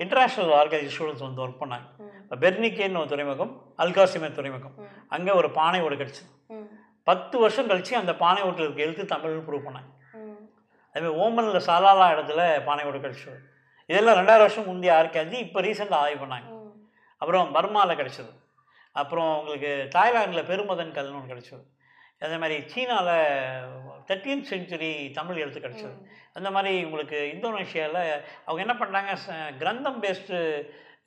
இன்டர்நேஷ்னல் ஆர்கியாலஜி ஸ்டூடெண்ட்ஸ் வந்து ஒர்க் பண்ணாங்க. இப்போ பெர்னிக்கேன்னு ஒரு துறைமுகம் அல்காசிமே துறைமுகம். அங்கே ஒரு பானை ஓடு கிடச்சிது ம். பத்து வருஷம் கழிச்சு அந்த பானை ஓட்டில் இருக்க எழுத்து தமிழ்னு ப்ரூவ் பண்ணாங்க. அதுமாதிரி ஓமனில் சலாலா இடத்துல பானை ஓடு கிடச்சிது இதெல்லாம் ரெண்டாயிரம் வருஷம் முந்தைய ஆர்கியாலஜி இப்போ ரீசெண்டாக ஆய்வு பண்ணாங்க. அப்புறம் பர்மாவில் கிடச்சிது அப்புறம் உங்களுக்கு தாய்லாந்தில் பெருமதன் கல்னு ஒன்று கிடச்சிது அதே மாதிரி சீனாவில் தேர்ட்டீன்த் செஞ்சுரி தமிழ் எழுத்து கிடச்சிது. அந்த மாதிரி உங்களுக்கு இந்தோனேஷியாவில் அவங்க என்ன பண்ணாங்க ச- கிரந்தம் பேஸ்டு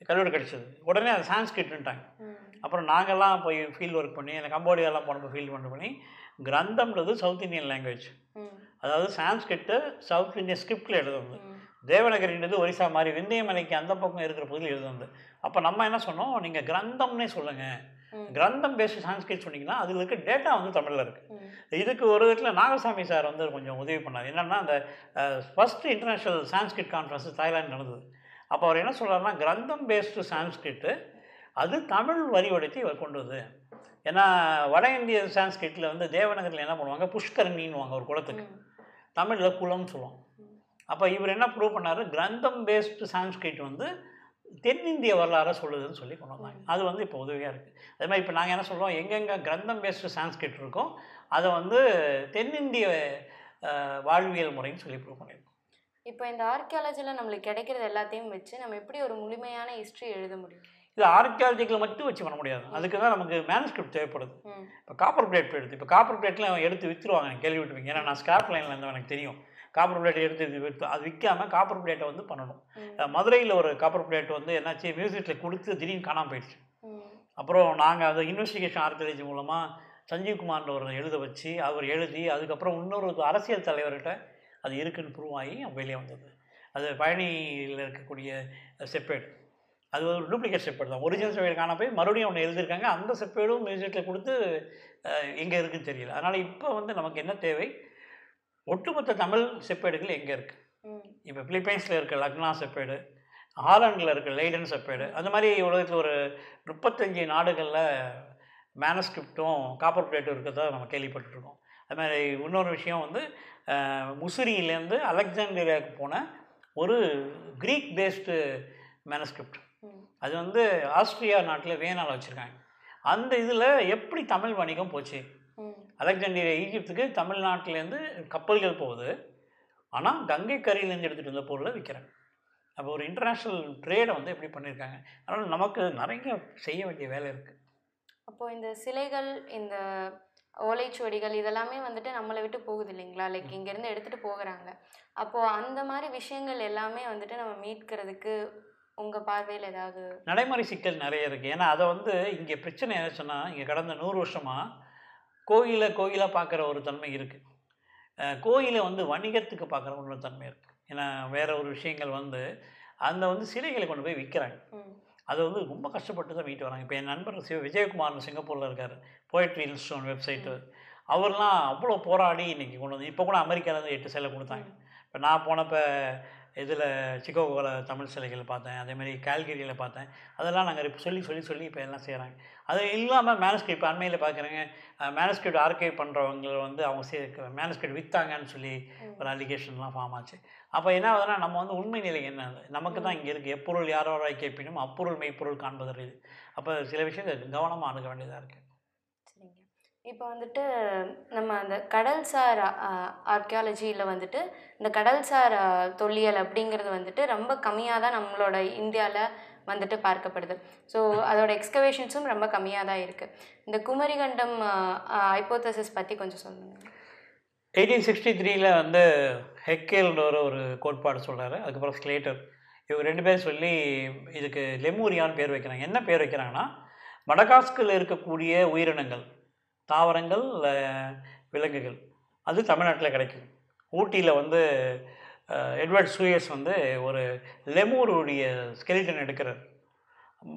கல்லூரி கிடச்சிது உடனே அது சான்ஸ்கிரிட்ன்ட்டாங்க. அப்புறம் நாங்கள்லாம் போய் ஃபீல்டு ஒர்க் பண்ணி அந்த கம்போடியாலாம் போனப்போ ஃபீல்டு ஒர்க் பண்ணி கிரந்தம்ன்றது சவுத் இந்தியன் லாங்குவேஜ். அதாவது சான்ஸ்கிரிட்டு சவுத் இந்தியன் ஸ்கிரிப்டில் எழுதுறது ம். தேவநகரின்றது ஒரிசா மாதிரி விந்தியமலைக்கு அந்த பக்கம் இருக்கிற பகுதியில் எழுதுனது அப்போ நம்ம என்ன சொன்னோம் நீங்கள் கிரந்தம்னே சொல்லுங்கள். கிரந்தம் பேஸ்டு சான்ஸ்கிரிட் சொன்னீங்கன்னா அதில் இருக்க டேட்டா வந்து தமிழில் இருக்குது. இதுக்கு ஒரு விதத்தில் நாகசாமி சார் வந்து கொஞ்சம் உதவி பண்ணார். என்னென்னா அந்த first international Sanskrit conference Thailand நடந்தது. அப்போ அவர் என்ன சொல்றாருன்னா கிரந்தம் பேஸ்டு சான்ஸ்கிரிட்டு அது தமிழ் வரி வடித்து இவர் கொண்டு வந்து ஏன்னா வட இந்திய சான்ஸ்கிரிட்டில் வந்து தேவநகரில் என்ன பண்ணுவாங்க புஷ்கரணின்னுவாங்க ஒரு குளத்துக்கு. தமிழில் குளம்னு சொல்லுவோம் அப்போ இவர் என்ன ப்ரூவ் பண்ணாரு? கிரந்தம் பேஸ்டு சான்ஸ்கிரிட் வந்து தென்னிந்திய வரலாறை சொல்லுதுன்னு சொல்லி கொண்டு வந்தாங்க. அது வந்து இப்போ உதவியாக இருக்குது அதே மாதிரி இப்போ நாங்கள் என்ன சொல்கிறோம் எங்கெங்கே கிரந்தம் பேஸ்டு சான்ஸ்கிரிட் இருக்கோ அதை வந்து தென்னிந்திய வாழ்வியல் முறைன்னு சொல்லி ப்ரூவ் பண்ணியிருக்கோம் இப்போ இந்த ஆர்கியாலஜியில் நம்மளுக்கு கிடைக்கிறது எல்லாத்தையும் வச்சு நம்ம எப்படி ஒரு முழுமையான ஹிஸ்ட்ரி எழுத முடியும்? இது ஆர்கியாலஜிக்கல் மட்டும் வச்சு பண்ண முடியாது. அதுக்கு தான் நமக்கு மேனஸ்கிரிப்ட் தேவைப்படுது. இப்போ காப்பர் பிளேட் எடுத்து இப்போ காப்பர் பிளேட்லாம் எடுத்து விற்றுருவாங்க எனக்கு கேள்விப்பட்டிருப்பீங்க. ஏன்னா நான் ஸ்கிராப் லைனில் இருந்து எனக்கு தெரியும். காப்பர் பிளேட் எடுத்து விற்று அது விற்காமல் காப்பர் பிளேட்டை வந்து பண்ணணும். மதுரையில் ஒரு காப்பர் பிளேட் வந்து என்னாச்சு மியூசியத்தில் கொடுத்து திடீர்னு காணாமல் போயிடுச்சு. அப்புறம் நாங்கள் அதை இன்வெஸ்டிகேஷன் ஆர்கியாலஜி மூலமாக சஞ்சீவ் குமார்ன்ற ஒரு எழுத வச்சு அவர் எழுதி அதுக்கப்புறம் இன்னொரு அரசியல் தலைவர்கிட்ட அது இருக்குன்னு ப்ரூவ் ஆகி வெளியே வந்தது. அது பழனியில் இருக்கக்கூடிய செப்பேடு. அது ஒரு டூப்ளிகேட் செப்பேடு தான். ஒரிஜினல் செப்பேடு காண போய் மறுபடியும் ஒன்று எழுதியிருக்காங்க. அந்த செப்பேடும் மியூசியத்தில் கொடுத்து எங்கே இருக்குன்னு தெரியல. அதனால் இப்போ வந்து நமக்கு என்ன தேவை? ஒட்டுமொத்த தமிழ் செப்பேடுகள் எங்கே இருக்குது இப்போ பிலிப்பைன்ஸில் இருக்க லக்னா செப்பேடு ஹாலண்டில் இருக்க லைடன் செப்பேடு அந்த மாதிரி உலகத்தில் ஒரு முப்பத்தஞ்சு நாடுகளில் மேனஸ்கிரிப்டும் காப்பர் பிளேட்டும் இருக்கிறதா நம்ம கேள்விப்பட்டிருக்கோம். அது மாதிரி இன்னொரு விஷயம் வந்து முசிறியிலேருந்து அலெக்சாண்டிரியாவுக்கு போன ஒரு க்ரீக் பேஸ்டு மேனஸ்கிரிப்ட் அது வந்து ஆஸ்திரியா நாட்டில் வேணால் வச்சுருக்காங்க. அந்த இதில் எப்படி தமிழ் வணிகம் போச்சு? அலெக்சாண்டிரியா ஈஜிப்துக்கு தமிழ்நாட்டிலேருந்து கப்பல்கள் போகுது. ஆனால் கங்கை கரையிலேருந்து எடுத்துகிட்டு வந்த பொருளை விற்கிறாங்க. அப்போ ஒரு இன்டர்நேஷ்னல் ட்ரேடை வந்து எப்படி பண்ணியிருக்காங்க? அதனால் நமக்கு நிறைய செய்ய வேண்டிய வேலை இருக்குது அப்போ இந்த சிலைகள் இந்த ஓலைச்சுவடிகள் இதெல்லாமே வந்துட்டு நம்மளை விட்டு போகுது இல்லைங்களா? லைக் இங்கேருந்து எடுத்துகிட்டு போகிறாங்க. அப்போது அந்த மாதிரி விஷயங்கள் எல்லாமே வந்துட்டு நம்ம மீட்கிறதுக்கு உங்கள் பார்வையில் ஏதாவது நடைமுறை சிக்கல் நிறைய இருக்குது ஏன்னா அதை வந்து இங்கே பிரச்சனை என்ன சொன்னால் இங்கே கடந்த நூறு வருஷமாக கோயிலை கோயிலாக பார்க்குற ஒரு தன்மை இருக்குது கோயிலை வந்து வணிகத்துக்கு பார்க்குற ஒரு தன்மை இருக்குது ஏன்னா வேற ஒரு விஷயங்கள் வந்து அந்த வந்து சிலைகளை கொண்டு போய் விற்கிறாங்க அதை வந்து ரொம்ப கஷ்டப்பட்டு தான் மீட்டு வராங்க. இப்போ என் நண்பர் சிவ விஜயகுமார்னு சிங்கப்பூரில் இருக்கார். போய்ட்ரி இன்ஸ்டோன் வெப்சைட்டு அவர்லாம் அவ்வளோ போராடி இன்றைக்கி கொண்டு வந்து இப்போ கூட அமெரிக்காவிலேருந்து எட்டு சிலை கொடுத்தாங்க. இப்போ நான் போனப்போ இதில் சிக்கோகோவில் தமிழ் சிலைகள் பார்த்தேன் அதேமாதிரி கால்கரியில் பார்த்தேன். அதெல்லாம் நாங்கள் இப்போ சொல்லி சொல்லி சொல்லி இப்போ எல்லாம் செய்கிறாங்க. அது இல்லாமல் மேனஸ்கிரிப்ட் அண்மையில் பார்க்குறேங்க. மேனஸ்கிரிப்ட் ஆர்கைவ் பண்ணுறவங்க வந்து அவங்க சே மேனஸ்கிரிப்ட் விற்றாங்கன்னு சொல்லி ஒரு அலிகேஷன்லாம் ஃபார்ம் ஆச்சு. அப்போ என்ன ஆகுதுன்னா நம்ம வந்து உண்மை நிலை என்ன? நமக்கு தான் இங்கே இருக்குது. எப்பொருள் யாரோராய் கேட்பினும் அப்பொருள் மெய்ப்பொருள் காண்பதற்கு இது அப்போ சில விஷயங்கள் கவனமாக அணுக வேண்டியதாக இருக்குது. இப்போ வந்துட்டு நம்ம அந்த கடல்சார் ஆர்கியாலஜியில் வந்துட்டு இந்த கடல்சார் தொல்லியல் அப்படிங்கிறது வந்துட்டு ரொம்ப கம்மியாக தான் நம்மளோட இந்தியாவில் வந்துட்டு பார்க்கப்படுது. ஸோ அதோட எக்ஸ்கவேஷன்ஸும் ரொம்ப கம்மியாக தான் இருக்குது இந்த குமரிகண்டம் ஹைப்போதசிஸ் பற்றி கொஞ்சம் சொல்லுங்கள் எயிட்டீன் சிக்ஸ்டி த்ரீல வந்து ஹெக்கேல்ன்ற ஒரு ஒரு கோட்பாடு சொல்கிறாரு அதுக்கப்புறம் ஸ்லேட்டர். இவங்க ரெண்டு பேரும் சொல்லி இதுக்கு லெமூரியான்னு பேர் வைக்கிறாங்க. என்ன பேர் வைக்கிறாங்கன்னா மடகாஸ்கில் இருக்கக்கூடிய உயிரினங்கள். தாவரங்கள் விலங்குகள். அது தமிழ்நாட்டில் கிடைக்கும் ஊட்டியில் வந்து எட்வர்ட் சூயஸ் வந்து ஒரு லெமூருடைய ஸ்கெலிட்டன் எடுக்கிறார்.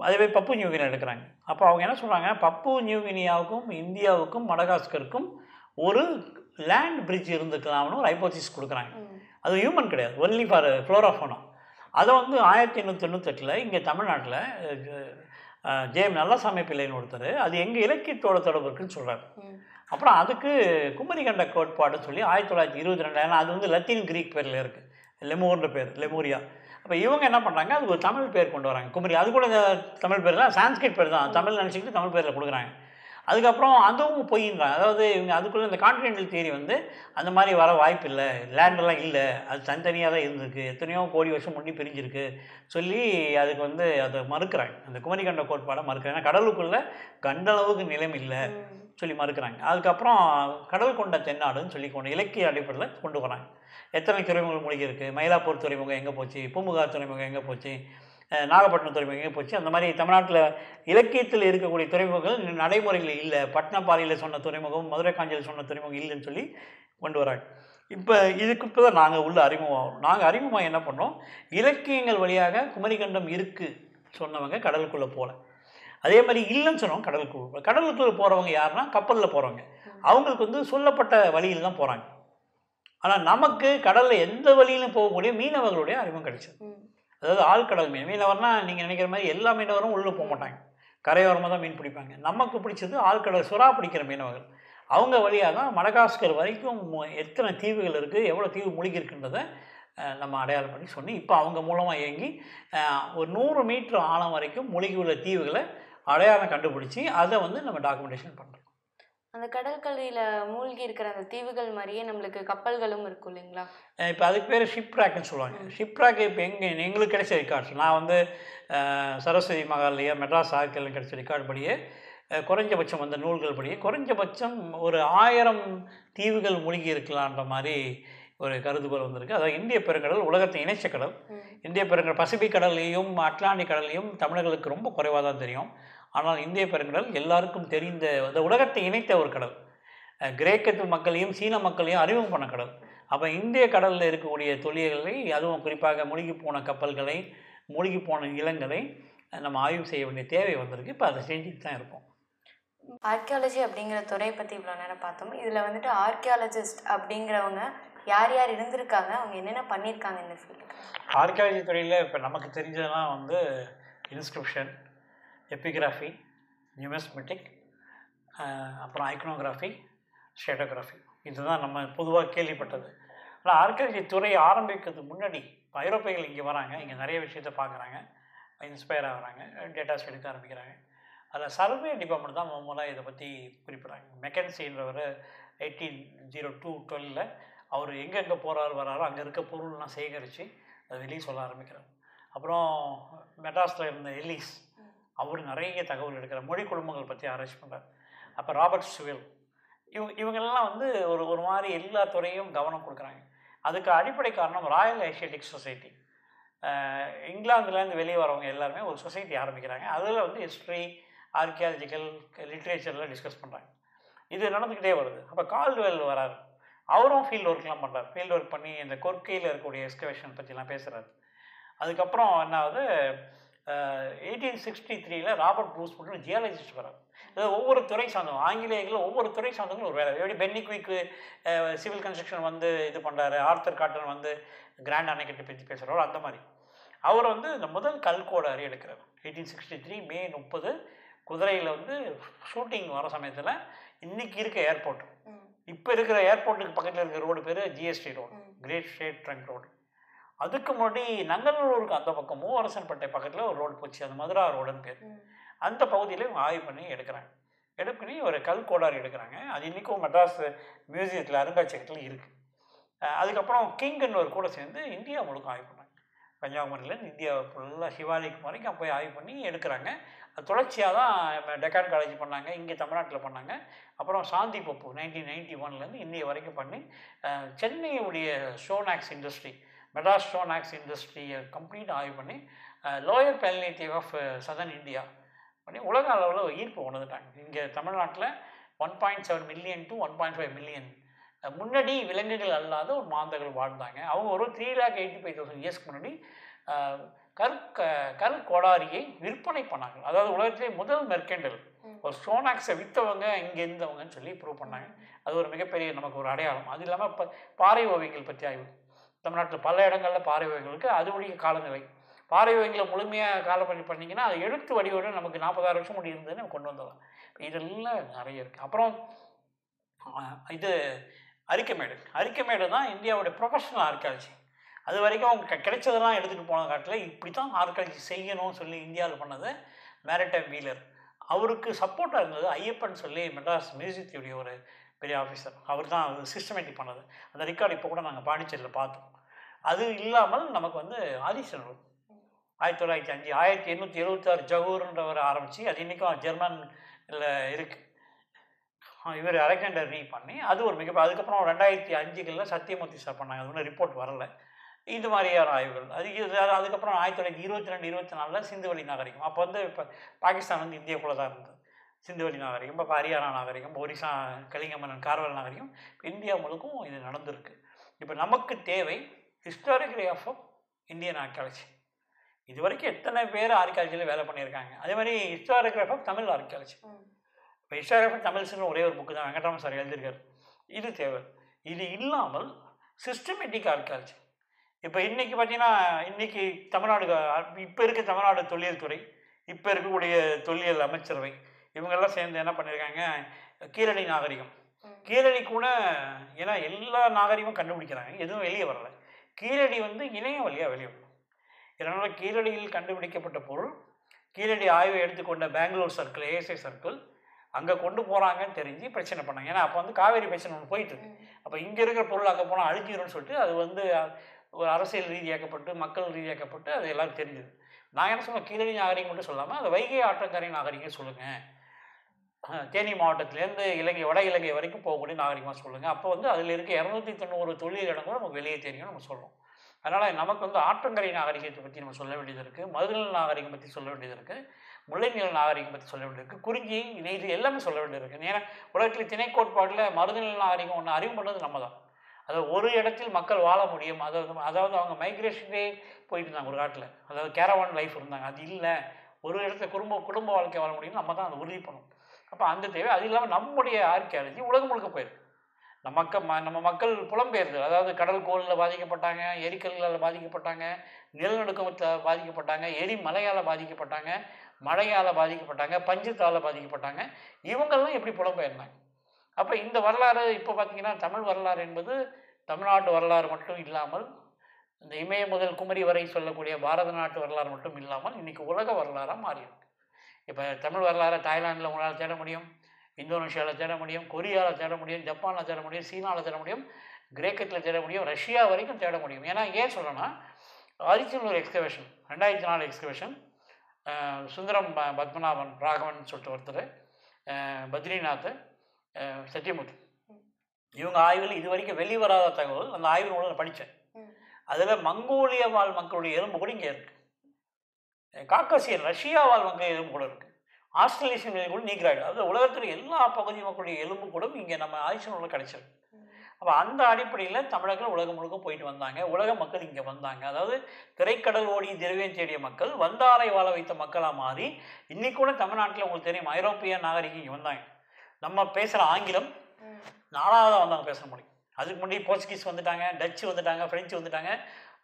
அதுவே பப்பு நியூகினியா எடுக்கிறாங்க. அப்போ அவங்க என்ன சொல்கிறாங்க பப்பு நியூகினியாவுக்கும் இந்தியாவுக்கும் மடகாஸ்கருக்கும் ஒரு லேண்ட் பிரிட்ஜ் இருந்துக்கலாம்னு ஒரு ஹைபோசிஸ் கொடுக்குறாங்க. அது ஹியூமன் கிடையாது. ஒன்லி ஃபார் ஃப்ளோராஃபோனா அதை வந்து ஆயிரத்தி எண்ணூற்றி தொண்ணூத்தெட்டில் இங்கே தமிழ்நாட்டில் ஜேஎம் நல்லசாமி பிள்ளைன்னு ஒருத்தர் அது எங்கள் இலக்கியத்தோட தொடர்பு இருக்குன்னு சொல்கிறார் அப்புறம் அதுக்கு குமரிகண்ட கோட்பாடுன்னு சொல்லி ஆயிரத்தி தொள்ளாயிரத்தி இருபத்தி ரெண்டு ஏன்னா அது வந்து லத்தீன் கிரீக் பேரில் இருக்குது லெமூர்ன்ற பேர் லெமூரியா. அப்போ இவங்க என்ன பண்ணுறாங்க அதுக்கு ஒரு தமிழ் பேர் கொண்டு வராங்க. குமரி அது கூட இந்த தமிழ் பேர் தான் சான்ஸ்கிரிட் பேர் தான். தமிழ் நினச்சிக்கிட்டு தமிழ் பேரில் கொடுக்குறாங்க. அதுக்கப்புறம் அதுவும் பொய்ன்றாங்க அதாவது இவங்க அதுக்குள்ளே இந்த கான்டினென்டல் தியரி வந்து அந்த மாதிரி வர வாய்ப்பு இல்லை லேண்டெல்லாம் இல்லை. அது தனித்தனியாக தான் இருந்திருக்கு. எத்தனையோ கோடி வருஷம் முன்னாடி பிரிஞ்சிருக்கு. சொல்லி அதுக்கு வந்து அதை மறுக்கிறாங்க. அந்த குமரிகண்ட கோட்பாடை மறுக்கிறாங்க. ஏன்னா கடலுக்குள்ளே கண்டளவுக்கு நிலம் இல்லை சொல்லி மறுக்கிறாங்க. அதுக்கப்புறம் கடல் கொண்ட தென்னாடுன்னு சொல்லி கொண்டு இலக்கிய அடிப்படையில் கொண்டு வராங்க. எத்தனை துறைமுகங்கள் மூழ்கி இருக்குது மயிலாப்பூர் துறைமுகம் எங்கே போச்சு? பூம்புகார் துறைமுகம் எங்கே போச்சு? நாகப்பட்டினம் துறைமுகம் போச்சு? அந்த மாதிரி தமிழ்நாட்டில் இலக்கியத்தில் இருக்கக்கூடிய துறைமுகங்கள் நடைமுறையில் இல்லை. பட்னப்பாறையில் சொன்ன துறைமுகம் மதுரை காஞ்சியில் சொன்ன துறைமுகம் இல்லைன்னு சொல்லி கொண்டு வராங்க. இப்போ இதுக்கு இப்போ தான் நாங்கள் உள்ள அறிமுகம். நாங்கள் அறிமுகமாக என்ன பண்ணோம்? இலக்கியங்கள் வழியாக குமரிக்கண்டம் இருக்குது சொன்னவங்க கடலுக்குள்ளே போகல அதே மாதிரி இல்லைன்னு சொன்னவங்க கடலுக்குள்ள கடலுக்குள்ளே போகிறவங்க யாருன்னா கப்பலில் போகிறவங்க அவங்களுக்கு வந்து சொல்லப்பட்ட வழியில் தான் போகிறாங்க ஆனால் நமக்கு கடலில் எந்த வழியிலும் போகக்கூடிய மீனவர்களுடைய அறிமுகம் கிடைச்சது. அதாவது ஆழ்கடல் மீன். மீனவர்னா நீங்கள் நினைக்கிற மாதிரி எல்லா மீனவரும் உள்ளே போக மாட்டாங்க. கரையோரமாக தான் மீன் பிடிப்பாங்க. நமக்கு பிடிச்சது ஆழ்கடல் சுறா பிடிக்கிற மீனவர்கள் அவங்க வழியாக தான் மடகாஸ்கர் வரைக்கும் எத்தனை தீவுகள் இருக்குது எவ்வளோ தீவு மூழ்கி இருக்குன்றதை நம்ம அடையாளம் பண்ணி சொன்னி இப்போ அவங்க மூலமாக இயங்கி ஒரு நூறு மீட்டர் ஆழம் வரைக்கும் மூழ்கி உள்ள தீவுகளை அடையாளம் கண்டுபிடிச்சி அதை வந்து நம்ம டாக்குமெண்டேஷன் பண்ணுறோம் அந்த கடற்கரையில் மூழ்கி இருக்கிற அந்த தீவுகள் மாதிரியே நம்மளுக்கு கப்பல்களும் இருக்கும் இல்லைங்களா? இப்போ அதுக்கு பேர் ஷிப் ட்ராக்னு சொல்லுவாங்க. ஷிப் ட்ராக் இப்போ எங்கே எங்களுக்கு கிடைச்ச ரெக்கார்ட்ஸ் நான் வந்து சரஸ்வதி மகால்லையோ மெட்ராஸ் ஆர்கியில் கிடைச்ச ரெக்கார்ட் படியே குறைஞ்சபட்சம் அந்த நூல்கள் படியே குறைஞ்சபட்சம் ஒரு ஆயிரம் தீவுகள் மூழ்கி இருக்கலான்ற மாதிரி ஒரு கருதுகோள் வந்திருக்கு. அதாவது இந்திய பெருங்கடல் உலகத்தை இணைச்ச கடல். இந்திய பெருங்கடல் பசிபிக் கடல்லையும் அட்லாண்டிக் கடல்லையும் தமிழர்களுக்கு ரொம்ப குறைவாக தான் தெரியும். ஆனால் இந்திய பெருங்கடல் எல்லாருக்கும் தெரிந்த அந்த உலகத்தை இணைத்த ஒரு கடல். கிரேக்கத்து மக்களையும் சீன மக்களையும் அறிமுகம் பண்ண கடல். அப்போ இந்திய கடலில் இருக்கக்கூடிய தொழில்களை அதுவும் குறிப்பாக மூழ்கி போன கப்பல்களை மூழ்கி போன நிலங்களை நம்ம ஆய்வு செய்ய வேண்டிய தேவை வந்திருக்கு. இப்போ அதை செஞ்சுட்டு தான் இருக்கோம். ஆர்கியாலஜி அப்படிங்கிற துறையை பற்றி இவ்வளோ நேரம் பார்த்தோம். இதில் வந்துட்டு ஆர்கியாலஜிஸ்ட் அப்படிங்கிறவங்க யார் யார் இருந்திருக்காங்க? அவங்க என்னென்ன பண்ணியிருக்காங்க இந்த ஃபீல்டுக்கு ஆர்கியாலஜி துறையில் இப்போ நமக்கு தெரிஞ்சதெல்லாம் வந்து இன்ஸ்கிரிப்ஷன் எப்பிகிராஃபி நியூமெஸ்மெட்டிக் அப்புறம் ஐக்னோகிராஃபி ஸ்டேட்டோகிராஃபி. இதுதான் நம்ம பொதுவாக கேள்விப்பட்டது. ஆனால் ஆர்கியாலஜி துறை ஆரம்பிக்கிறதுக்கு முன்னாடி இப்போ ஐரோப்பியர்கள் இங்கே வராங்க இங்கே நிறைய விஷயத்த பார்க்குறாங்க இன்ஸ்பயர் ஆகிறாங்க டேட்டாஸ் எடுக்க ஆரம்பிக்கிறாங்க. அதில் சர்வே டிபார்ட்மெண்ட் தான் முதல்ல இதை பற்றி குறிப்பிட்றாங்க. மெக்கன்சின்றவர் எயிட்டீன் ஜீரோ டூ டுவெலில் அவர் எங்கெங்கே போகிறாரு வராரோ அங்கே இருக்க பொருள்லாம் சேகரித்து அதை வெளியே சொல்ல ஆரம்பிக்கிறார். அப்புறம் மெட்ராஸில் இருந்த எலிஸ் அவர் நிறைய தகவல் எடுக்கிறார் மொழி குடும்பங்கள் பற்றி ஆராய்ச்சி பண்ணுறார் அப்போ ராபர்ட் சுவில் இவங்க இவங்கெல்லாம் வந்து ஒரு ஒரு மாதிரி எல்லா துறையும் கவனம் கொடுக்குறாங்க. அதுக்கு அடிப்படை காரணம் ராயல் ஏஷியட்டிக் சொசைட்டி இங்கிலாந்துலேருந்து வெளியே வரவங்க எல்லாருமே ஒரு சொசைட்டி ஆரம்பிக்கிறாங்க. அதில் வந்து ஹிஸ்ட்ரி ஆர்கியாலஜிக்கல் லிட்ரேச்சர்லாம் டிஸ்கஸ் பண்ணுறாங்க இது நடந்துக்கிட்டே வருது. அப்போ கால்டுவெல் வராரு. அவரும் ஃபீல்டு ஒர்க்லாம் பண்ணுறாரு ஃபீல்டு ஒர்க் பண்ணி இந்த கொர்க்கையில் இருக்கக்கூடிய எக்ஸ்கவேஷன் பற்றிலாம் பேசுகிறாரு அதுக்கப்புறம் என்ன ஆகுது? எயிட்டீன் சிக்ஸ்டி த்ரீல ராபர்ட் ப்ரூஸ் மட்டும் ஜியாலஜிஸ்ட் அதாவது ஒவ்வொரு துறை சார்ந்தவங்க ஆங்கிலேயர்களும் ஒவ்வொரு துறை சார்ந்தவங்களும் ஒரு வேலை. எப்படி பென்னிக்விக்கு சிவில் கன்ஸ்ட்ரக்ஷன் வந்து இது பண்ணுறாரு ஆர்த்தர் காட்டன் வந்து கிராண்ட் அணைக்கட்டு பற்றி பேசுகிறாரோ அந்த மாதிரி. அவர் வந்து இந்த முதல் கல்கோட அறி எடுக்கிறார். எயிட்டீன் சிக்ஸ்டி த்ரீ மே முப்பது குதிரையில் வந்து ஷூட்டிங் வர சமயத்தில் இன்றைக்கி இருக்க ஏர்போர்ட் இப்போ இருக்கிற ஏர்போர்ட்டுக்கு பக்கத்தில் இருக்கிற ரோடு பேர் GST road great state trunk road அதுக்கு முன்னாடி நங்கநல்லூருக்கு அந்த பக்கம் மூவரசன்பேட்டை பக்கத்தில் ஒரு ரோடு போச்சு அது மதுரா ரோடுன்னு பேர் அந்த பகுதியில் இவங்க ஆய்வு பண்ணி எடுக்கிறாங்க. எடுப்பு பண்ணி ஒரு கல் கோடாரி எடுக்கிறாங்க. அது இன்றைக்கும் மெட்ராஸ் மியூசியத்தில் அருங்காட்சியகத்தில் இருக்குது அதுக்கப்புறம் கிங்குன்னு ஒரு கூட சேர்ந்து இந்தியா முழுக்க ஆய்வு பண்ணாங்க. கன்னியாகுமரியிலேருந்து இந்தியா ஃபுல்லாக சிவாலிக் வரைக்கும் போய் ஆய்வு பண்ணி எடுக்கிறாங்க. அது தொடர்ச்சியாக தான் டெக்கான் காலேஜ் பண்ணாங்க இங்கே தமிழ்நாட்டில் பண்ணாங்க. அப்புறம் சாந்தி பப்பு நைன்டீன் நைன்டி ஒன்லேருந்து இன்னைய வரைக்கும் பண்ணி சென்னையுடைய ஷோனாக்ஸ் இண்டஸ்ட்ரி மெட்ராஸ் ஷோனாக்ஸ் இண்டஸ்ட்ரியை கம்ப்ளீட் ஆய்வு பண்ணி லோயர் பேலினேட்டிவ் ஆஃப் சதர்ன் இந்தியா பண்ணி உலக அளவில் ஒரு ஈர்ப்பு உணர்ந்துட்டாங்க. இங்கே தமிழ்நாட்டில் one point seven million to one point five million முன்னாடி விலங்குகள் அல்லாத ஒரு மாந்தர்கள் வாழ்ந்தாங்க. அவங்க ஒரு three lakh eighty five thousand இயர்ஸ்க்கு முன்னாடி அஹ், கல் க கல் கோடாரியை விற்பனை பண்ணாங்க. அதாவது உலகத்திலே முதல் மெர்கெண்டல் ஒரு சோனாக்ஸை விற்றவங்க இங்கே இருந்தவங்கன்னு சொல்லி ப்ரூவ் பண்ணாங்க. அது ஒரு மிகப்பெரிய நமக்கு ஒரு அடையாளம். அது இல்லாமல் இப்போ பாறை ஓவியங்கள் பற்றி ஆய்வு தமிழ்நாட்டில் பல இடங்களில் பாறை ஓவியங்களுக்கு அது வழிய காலநிலை. பாறை ஓவியங்களை முழுமையாக காலம் பண்ணிங்கன்னா அது எழுத்து வடிவோட நமக்கு நாற்பதாயிரம் வருஷம் முடி இருந்ததுன்னு கொண்டு வந்துடலாம். இதெல்லாம் நிறைய இருக்குது அப்புறம் இது அரிக்கமேடு. அரிக்கமேடு தான் இந்தியாவுடைய ப்ரொஃபஷனல் ஆர்காலஜி அது வரைக்கும் அவங்க கிடைச்சதெல்லாம் எடுத்துகிட்டு போன காட்டில் இப்படி தான் ஆர்காலஜி செய்யணும்னு சொல்லி இந்தியாவில் பண்ணது மேரிடைம் வீலர் அவருக்கு சப்போர்ட்டாக இருந்தது ஐயப்பன் சொல்லி மெட்ராஸ் மியூசியத்துடைய ஒரு பெரிய ஆஃபீஸர் அவர் தான் அது சிஸ்டமேட்டிக் பண்ணது. அந்த ரெக்கார்டு இப்போ கூட நாங்கள் பாண்டிச்சேரியில் பார்த்தோம். அது இல்லாமல் நமக்கு வந்து ஆதிசனூர் ஆயிரத்தி தொள்ளாயிரத்தி அஞ்சு ஆயிரத்தி எண்ணூற்றி எழுபத்தாறு ஜகூர்ன்றவர் ஆரம்பித்து அது இன்றைக்கும் ஜெர்மனில் இருக்குது இவர் அலெக்சாண்டர் ரீ பண்ணி அது ஒரு மிக அதுக்கப்புறம் ரெண்டாயிரத்தி அஞ்சுகளில் சத்தியமூர்த்தி சார் பண்ணாங்க. அது ஒன்றும் ரிப்போர்ட் வரல. இது மாதிரியான ஆய்வுகள். அது அதுக்கப்புறம் ஆயிரத்தி தொள்ளாயிரத்தி இருபத்தி ரெண்டு இருபத்தி நாலில் சிந்துவெளி நாகரிகம். அப்போ வந்து இப்போ பாகிஸ்தான் வந்து இந்தியாக்குள்ளே தான் இருந்தது. சிந்துவெளி நாகரிகம் இப்போ ஹரியானா நாகரிகம் ஒரிசா கலிங்க மன்னன் கார்வல் நாகரிகம் இந்தியா முழுக்கும் இது நடந்திருக்கு. இப்போ நமக்கு தேவை ஹிஸ்டாரிக்கல் ஆஃப் இந்தியன் ஆர்கியாலஜி இது வரைக்கும் எத்தனை பேர் ஆர்கியாலஜியில் வேலை பண்ணியிருக்காங்க? அதே மாதிரி ஹிஸ்டாரிக்கல் ஆஃப் தமிழ் ஆர்கியாலஜி இப்போ ஹிஸ்டாரிக்கல் தமிழ்ஸ்னு ஒரே ஒரு புக்கு தான் வெங்கட்ராமன் சார் எழுதியிருக்காரு. இது தேவை. இது இல்லாமல் சிஸ்டமேட்டிக் ஆர்கியாலஜி இப்போ இன்றைக்கி பார்த்தீங்கன்னா இன்றைக்கி தமிழ்நாடு இப்போ இருக்க தமிழ்நாடு தொல்லியல் துறை இப்போ இருக்கக்கூடிய தொல்லியல் அமைச்சரவை இவங்கெல்லாம் சேர்ந்து என்ன பண்ணியிருக்காங்க? கீழடி நாகரிகம். கீழடி கூட ஏன்னா எல்லா நாகரிகமும் கண்டுபிடிக்கிறாங்க. எதுவும் வெளியே வரல. கீழடி வந்து இணையம் வழியாக வெளியிடணும் இதனால் கீழடியில் கண்டுபிடிக்கப்பட்ட பொருள் கீழடி ஆய்வை எடுத்துக்கொண்ட பெங்களூர் சர்க்கிள் ஏஎஸ்ஐ சர்க்கிள் அங்கே கொண்டு போகிறாங்கன்னு தெரிஞ்சு பிரச்சனை பண்ணாங்க. ஏன்னா அப்போ வந்து காவேரி பிரச்சனை ஒன்று போயிட்டு இருக்கு. அப்போ இங்கே இருக்கிற பொருள் அங்கே போனால் அழிஞ்சிரும்னு சொல்லிட்டு அது வந்து ஒரு அரசியல் ரீதியாக்கப்பட்டு மக்கள் ரீதியாக்கப்பட்டு அது எல்லாரும் தெரிஞ்சுது. நான் என்ன சொல்லுவேன் கீழடி நாகரிகம் மட்டும் சொல்லாமல் அது வைகை ஆற்றங்கரை நாகரிகம் சொல்லுங்கள் தேனி மாவட்டத்திலேருந்து இலங்கை வட இலங்கை வரைக்கும் போகக்கூடிய நாகரிகமாக சொல்லுங்கள் அப்போ வந்து அதில் இருக்க இரநூத்தி தொண்ணூறு தொழில் கூட நமக்கு வெளியே தெரியும் நம்ம சொல்லுவோம் அதனால் நமக்கு வந்து ஆற்றங்கரை நாகரிகத்தை பற்றி நம்ம சொல்ல வேண்டியது இருக்குது மதுநில நாகரிகம் பற்றி சொல்ல வேண்டியது இருக்குது முல்லைநில நாகரிகம் பற்றி சொல்ல வேண்டியது இருக்குது குறிஞ்சி நெய்து எல்லாமே சொல்ல வேண்டியது இருக்குது ஏன்னா உலகத்தில் திணை கோட்பாட்டில் மருதநில நாகரிகம் ஒன்று அறிவு பண்ணது நம்ம தான் அதாவது ஒரு இடத்தில் மக்கள் வாழ முடியும். அதாவது அதாவது அவங்க மைக்ரேஷனே போயிட்டு இருந்தாங்க ஒரு காட்டில் அதாவது கேரவான் லைஃப் இருந்தாங்க. அது இல்லை. ஒரு இடத்துல குடும்ப குடும்ப வாழ்க்கை வாழ முடியும்னு நம்ம தான் அதை உறுதி பண்ணணும். அப்போ அந்த தேவை அது இல்லாமல் நம்முடைய ஆர்கியாலஜி உலகம் முழுக்க போயிருக்கு. நம்ம மக்கள் ம- நம்ம மக்கள் புலம்பெயர்ந்து அதாவது கடல் கோளில் பாதிக்கப்பட்டாங்க எரிக்கல்லால் பாதிக்கப்பட்டாங்க நிலநடுக்கத்தில் பாதிக்கப்பட்டாங்க எரிமலையால் பாதிக்கப்பட்டாங்க மழையால் பாதிக்கப்பட்டாங்க பஞ்சத்தால் பாதிக்கப்பட்டாங்க. இவங்கெல்லாம் எப்படி புலம்பெயர்ந்தாங்க? அப்போ இந்த வரலாறு இப்போ பார்த்தீங்கன்னா தமிழ் வரலாறு என்பது தமிழ்நாட்டு வரலாறு மட்டும் இல்லாமல் இந்த இமய முதல் குமரி வரை சொல்லக்கூடிய பாரத நாட்டு வரலாறு மட்டும் இல்லாமல் இன்றைக்கி உலக வரலாறாக மாறியிருக்கு. இப்போ தமிழ் வரலாறை தாய்லாந்தில் உங்களால் தேட முடியும் இந்தோனேஷியாவில் தேட முடியும் கொரியாவில் தேட முடியும் ஜப்பானில் தேட முடியும் சீனாவில் தேட முடியும் கிரேக்கத்தில் தேட முடியும் ரஷ்யா வரைக்கும் தேட முடியும். ஏன்னா ஏன் சொல்லணும்னா ஆரிஜினல் எக்ஸ்கவேஷன் ரெண்டாயிரத்தி நாலு எக்ஸ்கவேஷன் சுந்தரம் பத்மநாபன் ராகவன் சொல்லிட்டு ஒருத்தர் பத்ரிநாத் சத்யமூர்த்தி இவங்க ஆய்வில் இது வரைக்கும் வெளிவராத தகவல் அந்த ஆய்வு நூலை படித்தேன். அதில் மங்கோலிய வாழ் மக்களுடைய எலும்பு கூட இங்கே இருக்குது காக்கசியன் ரஷ்யா வாழ் மக்கள் எலும்பு கூட இருக்குது ஆஸ்திரேலியன் எலும்பு கூட நீக்ராய்டு அதாவது உலகத்தில் எல்லா பகுதி மக்களுடைய எலும்பு கூட இங்கே நம்ம நூலில் கிடைச்சிருக்கு. அப்போ அந்த அடிப்படையில் தமிழர்கள் உலகம் முழுக்க போயிட்டு வந்தாங்க. உலக மக்கள் இங்கே வந்தாங்க. அதாவது திரைக்கடல் ஓடி திரவியம் தேடிய மக்கள் வந்தாரை வாழ வைத்த மக்களாக மாறி இன்னைக்கு கூட தமிழ்நாட்டில் உங்களுக்கு தெரியும் ஐரோப்பிய நாகரிகம் இங்கே வந்தாங்க. நம்ம பேசுகிற ஆங்கிலம் ம். நாலாவதாக வந்தாங்க பேச முடியும். அதுக்கு முன்னாடி போர்ச்சுகீஸ் வந்துட்டாங்க டச்சு வந்துட்டாங்க ஃப்ரெஞ்சு வந்துட்டாங்க.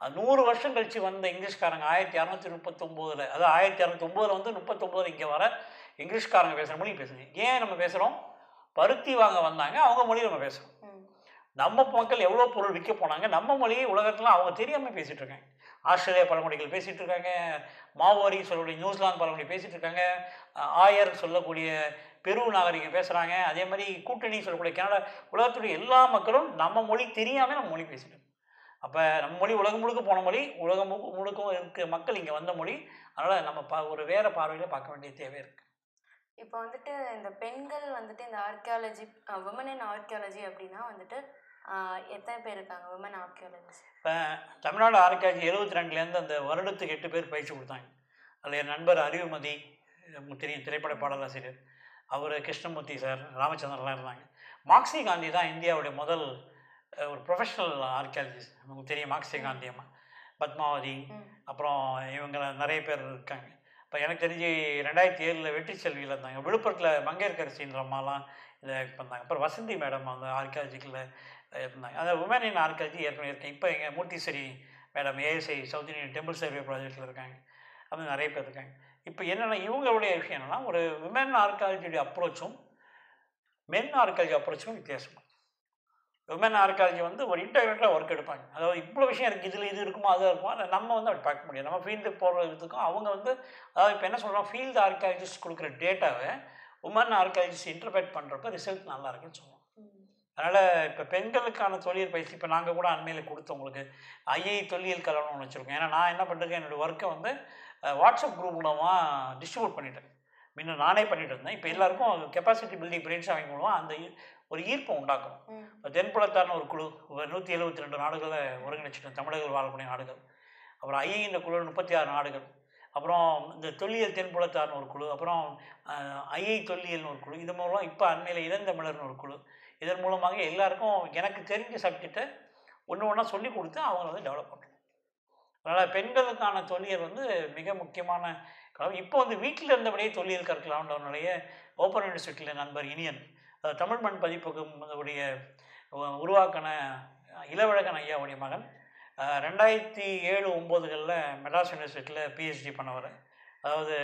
நூறு வருஷம் கழிச்சு வந்த இங்கிலீஷ்காரங்க. ஆயிரத்தி இரநூத்தி முப்பத்தொம்போதில் அதாவது ஆயிரத்தி இரநூத்தி ஒம்போதில் வந்து முப்பத்தொம்போது இங்கே வர இங்கிலீஷ்காரங்க பேசுகிற மொழி பேசுங்க. ஏன் நம்ம பேசுகிறோம் பருத்தி வாங்க வந்தாங்க அவங்க மொழி நம்ம பேசுகிறோம். நம்ம மக்கள் எவ்வளோ பொருள் விற்க போனாங்க நம்ம மொழியை உலகத்தில் அவங்க தெரியாமல் பேசிகிட்டு இருக்காங்க. ஆஸ்திரேலியா பழமொழிகள் பேசிகிட்டு இருக்காங்க மாவோரி சொல்லக்கூடிய நியூசிலாந்து பழமொழி பேசிகிட்டு இருக்காங்க ஆயர் சொல்லக்கூடிய பெரு நாகரிகம் பேசுகிறாங்க அதே மாதிரி கூட்டணி சொல்லக்கூடிய கனடா உலகத்துடைய எல்லா மக்களும் நம்ம மொழி தெரியாமல் நம்ம மொழி பேசிட்டு. அப்போ நம்ம மொழி உலகம் முழுக்க போன மொழி உலகம் முழு- முழுக்க இருக்க மக்கள் இங்கே வந்த மொழி. அதனால் நம்ம பா ஒரு வேறு பார்வையில் பார்க்க வேண்டிய தேவை இருக்குது இப்போ வந்துட்டு இந்த பெண்கள் வந்துட்டு இந்த ஆர்கியாலஜி விமன் இன் ஆர்கியாலஜி அப்படின்னா வந்துட்டு எத்தனை பேர் இருக்காங்க? விமன் ஆர்கியாலஜிஸ்ட் இப்போ தமிழ்நாடு ஆர்கியாலஜி எழுபத்தி ரெண்டுலேருந்து அந்த வருடத்துக்கு எட்டு பேர் பயிற்சி கொடுத்தாங்க. அதில் என் நண்பர் அறிவுமதி தெரியும் திரைப்பட பாடலாசிரியர் அவர் கிருஷ்ணமூர்த்தி சார் ராமச்சந்திரன்லாம் இருந்தாங்க. மார்க்சி காந்தி தான் இந்தியாவுடைய முதல் ஒரு ப்ரொஃபஷனல் ஆர்கியாலஜிஸ்ட் நமக்கு தெரியும் மார்க்சி காந்தி அம்மா பத்மாவதி அப்புறம் இவங்க நிறைய பேர் இருக்காங்க. இப்போ எனக்கு தெரிஞ்சு ரெண்டாயிரத்தி ஏழில் வெற்றி செல்வியில் இருந்தாங்க. விழுப்புரத்தில் மங்கையர்கரசின்ற அம்மாலாம் இதை பண்ணாங்க. அப்புறம் வசந்தி மேடம் அந்த ஆர்கியாலஜிக்கில் இருந்தாங்க. அதாவது உமன் இன் ஆர்கியாலஜி ஏற்கனவே இருக்கேன். இப்போ எங்கள் Murthishwari madam ASI South Indian temple survey ப்ராஜெக்ட்டில் இருக்காங்க. அப்படி நிறைய பேர் இருக்காங்க. இப்போ என்னென்னா இவங்களுடைய விஷயம் என்னென்னா ஒரு விமன் ஆர்கியாலஜியுடைய அப்ரோச்சும் மென் ஆர்கியாலஜி அப்ரோச்சும் வித்தியாசம் விமன் ஆர்காலஜி வந்து ஒரு இன்டெகிரேட்டாக ஒர்க் எடுப்பாங்க. அதாவது இவ்வளோ விஷயம் இருக்குது இதில் இது இருக்குமோ அது இருக்குமோ அதை நம்ம வந்து அப்படி பார்க்க முடியாது. நம்ம ஃபீல்டு போகிறதுக்கும் அவங்க வந்து அதாவது இப்போ என்ன சொல்கிறோம் ஃபீல்டு ஆர்காலஜிஸ் கொடுக்குற டேட்டாவை உமன் ஆர்காலஜிஸ் இன்டர்பிரேட் பண்ணுறப்ப ரிசல்ட் நல்லா இருக்குன்னு சொல்லுவோம். அதனால் இப்போ பெண்களுக்கான தொழில் பயிற்சி இப்போ நாங்கள் கூட அண்மையில் கொடுத்தவங்களுக்கு ஐஐ தொல்லியல் கலவரம் ஒன்று வச்சுருக்கோம். ஏன்னா நான் என்ன பண்ணுறேன் என்னோடய ஒர்க்கை வந்து வாட்ஸ்அப் குரூப் மூலமாக டிஸ்ட்ரிபியூட் பண்ணிட்டேன். முன்ன நானே பண்ணிட்டு இருந்தேன். இப்போ எல்லாருக்கும் கெப்பாசிட்டி பில்டிங் பிரெயின் அவங்க மூலமாக அந்த ஒரு ஈர்ப்பை உண்டாக்கும். தென்புலத்தான ஒரு குழு நூற்றி எழுபத்தி ரெண்டு நாடுகளை ஒருங்கிணைச்சிட்டோம் தமிழர்கள் வாழக்கூடிய நாடுகள். அப்புறம் ஐஐ இந்த குழு முப்பத்தி ஆறு நாடுகள். அப்புறம் இந்த தொல்லியல் தென்புலத்தார்னு ஒரு குழு அப்புறம் ஐஐ தொல்லியல்னு ஒரு குழு. இது மூலம் இப்போ அண்மையில் இளந்தமிழர்னு ஒரு குழு. இதன் மூலமாக எல்லாருக்கும் எனக்கு தெரிஞ்ச சப்ஜெக்டை ஒன்று ஒன்றா சொல்லி கொடுத்து அவங்கள வந்து டெவலப் பண்ணுறோம் அதனால் பெண்களுக்கான தொல்லியல் வந்து மிக முக்கியமான இப்போ வந்து வீட்டில் இருந்தபடியே தொல்லியல் கற்கலாம்ன்ற நிலைய ஓப்பன் யூனிவர்சிட்டியில் நண்பர் இனியன் தமிழ் மண் பதிப்புக்கும் உடைய உருவாக்கின இளவழகன் ஐயாவுடைய மகன். ரெண்டாயிரத்தி ஏழு ஒம்போதுகளில் மெட்ராஸ் யூனிவர்சிட்டியில் பிஹெச்டி பண்ணவர். அதாவது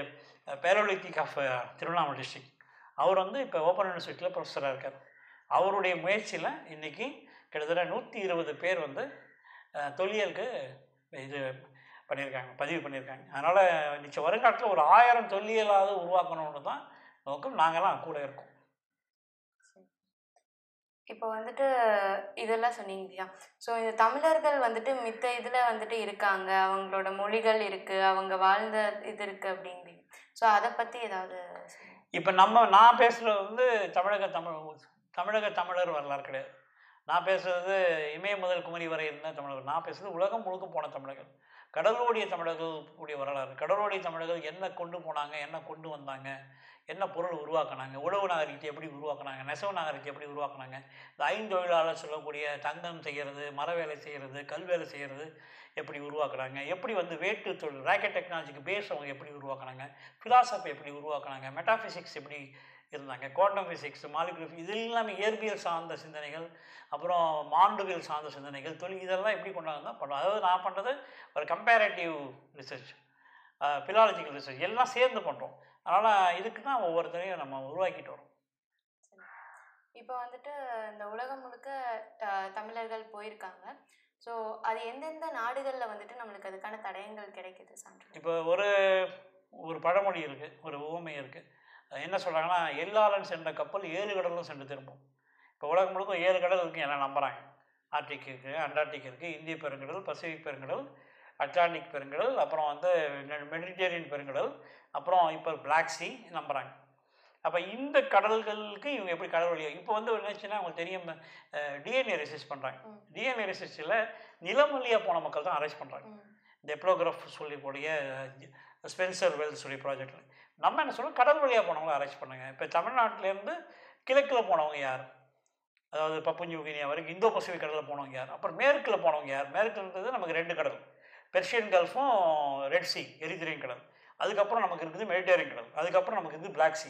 பேரோலித்திக் ஆஃப் திருவண்ணாமலை டிஸ்ட்ரிக்ட் அவர் வந்து இப்போ ஓப்பன் யூனிவர்சிட்டியில் ப்ரொஃபஸராக இருக்கார். அவருடைய முயற்சியில் இன்றைக்கி கிட்டத்தட்ட நூற்றி இருபது பேர் வந்து தொல்லியலுக்கு இது பண்ணியிருக்காங்க பதிவு பண்ணியிருக்காங்க. அதனால் நிச்சயம் வருங்காலத்தில் ஒரு ஆயிரம் தொல்லியலாவது உருவாக்கணும்னு தான் நோக்கம். நாங்கள்லாம் கூட இருக்கோம். இப்போ வந்துட்டு இதெல்லாம் சொன்னீங்க இல்லையா ஸோ இந்த தமிழர்கள் வந்துட்டு மித்த இதில் வந்துட்டு இருக்காங்க. அவங்களோட மொழிகள் இருக்குது அவங்க வாழ்ந்த இது இருக்குது அப்படிங்கிறீங்க ஸோ அதை பற்றி ஏதாவது இப்போ நம்ம நான் பேசுகிறது வந்து தமிழக தமிழ் தமிழக தமிழர் வரலாறு கிடையாது. நான் பேசுகிறது இமய முதல் குமரி வரை இருந்த தமிழர்கள். நான் பேசுகிறது உலகம் முழுக்க போன தமிழர்கள். கடலோடிய தமிழர்கள் கூடிய வரலாறு. கடலோடிய தமிழர்கள் என்ன கொண்டு போனாங்க? என்ன கொண்டு வந்தாங்க? என்ன பொருள் உருவாக்குனாங்க? உழவு நாகரிகத்தை எப்படி உருவாக்குனாங்க? நெசவு நாகரிகத்தை எப்படி உருவாக்குனாங்க? இந்த ஐந்தொழிலாளர் சொல்லக்கூடிய தங்கம் செய்கிறது மர வேலை செய்கிறது கல் வேலை செய்கிறது எப்படி உருவாக்குனாங்க? எப்படி வந்து வேட்டு தொழில் ராக்கெட் டெக்னாலஜிக்கு பேஸ் அவங்க எப்படி உருவாக்குனாங்க? ஃபிலாசபி எப்படி உருவாக்குனாங்க? மெட்டாஃபிசிக்ஸ் எப்படி இருந்தாங்க? குவாண்டம் ஃபிசிக்ஸ் மாலிகுலர் இது எல்லாமே இயற்பியல் சார்ந்த சிந்தனைகள் அப்புறம் மாண்டுவியல் சார்ந்த சிந்தனைகள் தொழில் இதெல்லாம் எப்படி கொண்டாந்து தான் பண்ணுறோம் அதாவது நான் பண்ணுறது ஒரு கம்பேரேட்டிவ் ரிசர்ச் ஃபிலாலஜிக்கல் ரிசர்ச் எல்லாம் சேர்ந்து பண்ணுறோம் அதனால் இதுக்கு தான் ஒவ்வொருத்தரையும் நம்ம உருவாக்கிட்டு வரோம். இப்போ வந்துட்டு இந்த உலகம் முழுக்க த- தமிழர்கள் போயிருக்காங்க. ஸோ அது எந்தெந்த நாடுகளில் வந்துட்டு நம்மளுக்கு அதுக்கான தடயங்கள் கிடைக்குது சான்று? இப்போ ஒரு ஒரு பழமொழி இருக்குது ஒரு உவமை இருக்குது என்ன சொல்கிறாங்கன்னா எல்லாரும் சென்ற கப்பல் ஏழு கடலும் சென்று திரும்பும். இப்போ உலகம் முழுக்க ஏழு கடல் இருக்குது எல்லாம் நம்புகிறாங்க ஆர்டிக் இருக்குது அண்டார்டிக் இருக்குது இந்திய பெருங்கடல் பசிபிக் பெருங்கடல் அட்லாண்டிக் பெருங்கடல் அப்புறம் வந்து மெடிட்டேரியன் பெருங்கடல் அப்புறம் இப்போ பிளாக் சி நம்புகிறாங்க அப்போ இந்த கடல்களுக்கு இவங்க எப்படி கடல் வழியாக இப்போ வந்து என்னச்சுன்னா அவங்களுக்கு தெரியும் டிஎன்ஏ ரெசிஸ்ட் பண்ணுறாங்க. டிஎன்ஏ ரெசிஸ்டில் நிலம் வழியாக போன மக்கள் தான் அரெஸ்ட் பண்ணுறாங்க இந்த எப்ளோகிராஃப் சொல்லக்கூடிய ஸ்பென்சர் வெல் சொல்லி ப்ராஜெக்டில் நம்ம என்ன சொல்றோம் கடல் வழியாக போனவங்கள அரெஸ்ட் பண்ணுங்க. இப்போ தமிழ்நாட்டிலேருந்து கிழக்கில் போனவங்க யார்? அதாவது பப்பு நியூகினியா வரைக்கும் இந்தோ பசிபிக் கடலில் போனவங்க யார்? அப்புறம் மேற்கில் போனவங்க யார்? மேற்குன்றது நமக்கு ரெண்டு கடல். பெர்ஷியன் கல்ஃபும் ரெட் சி எரித்திரியன் கடல். அதுக்கப்புறம் நமக்கு இருக்குது மெடிடேரியன் கடல். அதுக்கப்புறம் நமக்கு இருக்குது பிளாக் சி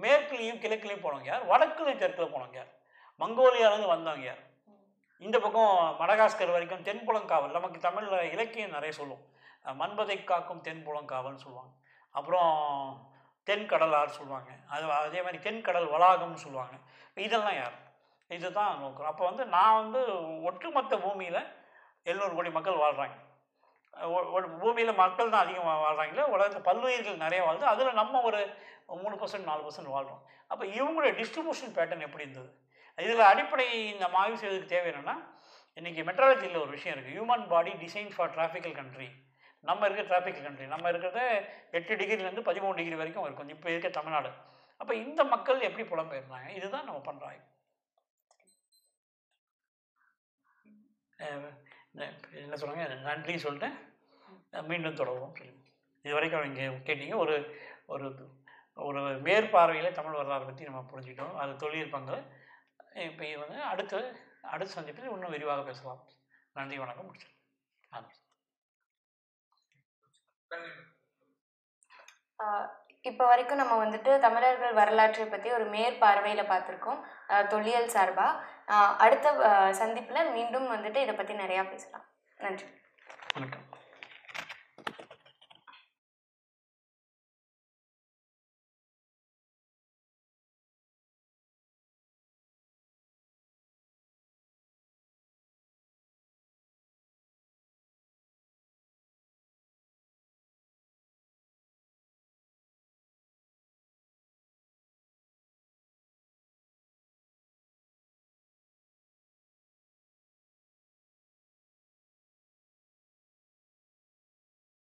மேற்குலேயும் கிழக்குலேயும் போனவங்க யார்? வடக்குலையும் தெற்கில் போனவங்க யார்? மங்கோலியாவிலேருந்து வந்தவங்க யார்? இந்த பக்கம் மடகாஸ்கர் வரைக்கும் தென்புலங்காவல். நமக்கு தமிழில் இலக்கியம் நிறைய சொல்லும். மண்பதை மன்பதை காக்கும் தென்புலங்காவல்னு சொல்லுவாங்க. அப்புறம் தென்கடலார் சொல்லுவாங்க. அது அதே மாதிரி தென்கடல் வளாகம்னு சொல்லுவாங்க. இதெல்லாம் யார்? இதுதான் நோக்கம். அப்போ வந்து நான் வந்து ஒட்டுமொத்த பூமியில் எழுநூறு கோடி மக்கள் வாழ்கிறாங்க பூமியில் மக்கள் தான் அதிகமாக வாழ்கிறாங்களே உலகத்தில் பல்லுயிர்கள் நிறைய வாழ்ந்து அதில் நம்ம ஒரு மூணு பர்சன்ட் நாலு பர்சன்ட் வாழ்கிறோம் அப்போ இவங்களுடைய டிஸ்ட்ரிபியூஷன் பேட்டர்ன் எப்படி இருந்தது? இதில் அடிப்படை நம்ம ஆய்வு செய்வதற்கு தேவை என்னென்னா இன்றைக்கி மெட்ராலஜியில் ஒரு விஷயம் இருக்குது human body design for tropical country நம்ம இருக்கிற டிராஃபிக்கல் கண்ட்ரி நம்ம இருக்கிறது எட்டு டிகிரிலேருந்து பதிமூணு டிகிரி வரைக்கும் இருக்கும். இப்போ இருக்க தமிழ்நாடு. அப்போ இந்த மக்கள் எப்படி புலம்பெயர்ந்தாங்க இதுதான் நம்ம பண்ணுறாங்க என்ன சொல்லுங்க நன்றி சொல்லிட்டு மீண்டும் தொடருவோம் சொல்லி இது வரைக்கும் இங்கே கேட்டீங்க. ஒரு ஒரு ஒரு மேற்பார்வையில் தமிழ் வரலாறு பற்றி நம்ம புரிஞ்சுக்கிட்டோம். அது தொழில் பங்கு இப்போ இது வந்து அடுத்த அடுத்த சந்திப்பில் இன்னும் விரிவாக பேசலாம். நன்றி வணக்கம். முடிச்சு இப்போ வரைக்கும் நம்ம வந்துட்டு தமிழர்கள் வரலாற்றை பற்றி ஒரு மேற்பார்வையில் பார்த்துருக்கோம். தொல்லியல் சார்பாக அடுத்த சந்திப்பில் மீண்டும் வந்துட்டு இதை பற்றி நிறையா பேசலாம். நன்றி. வணக்கம்.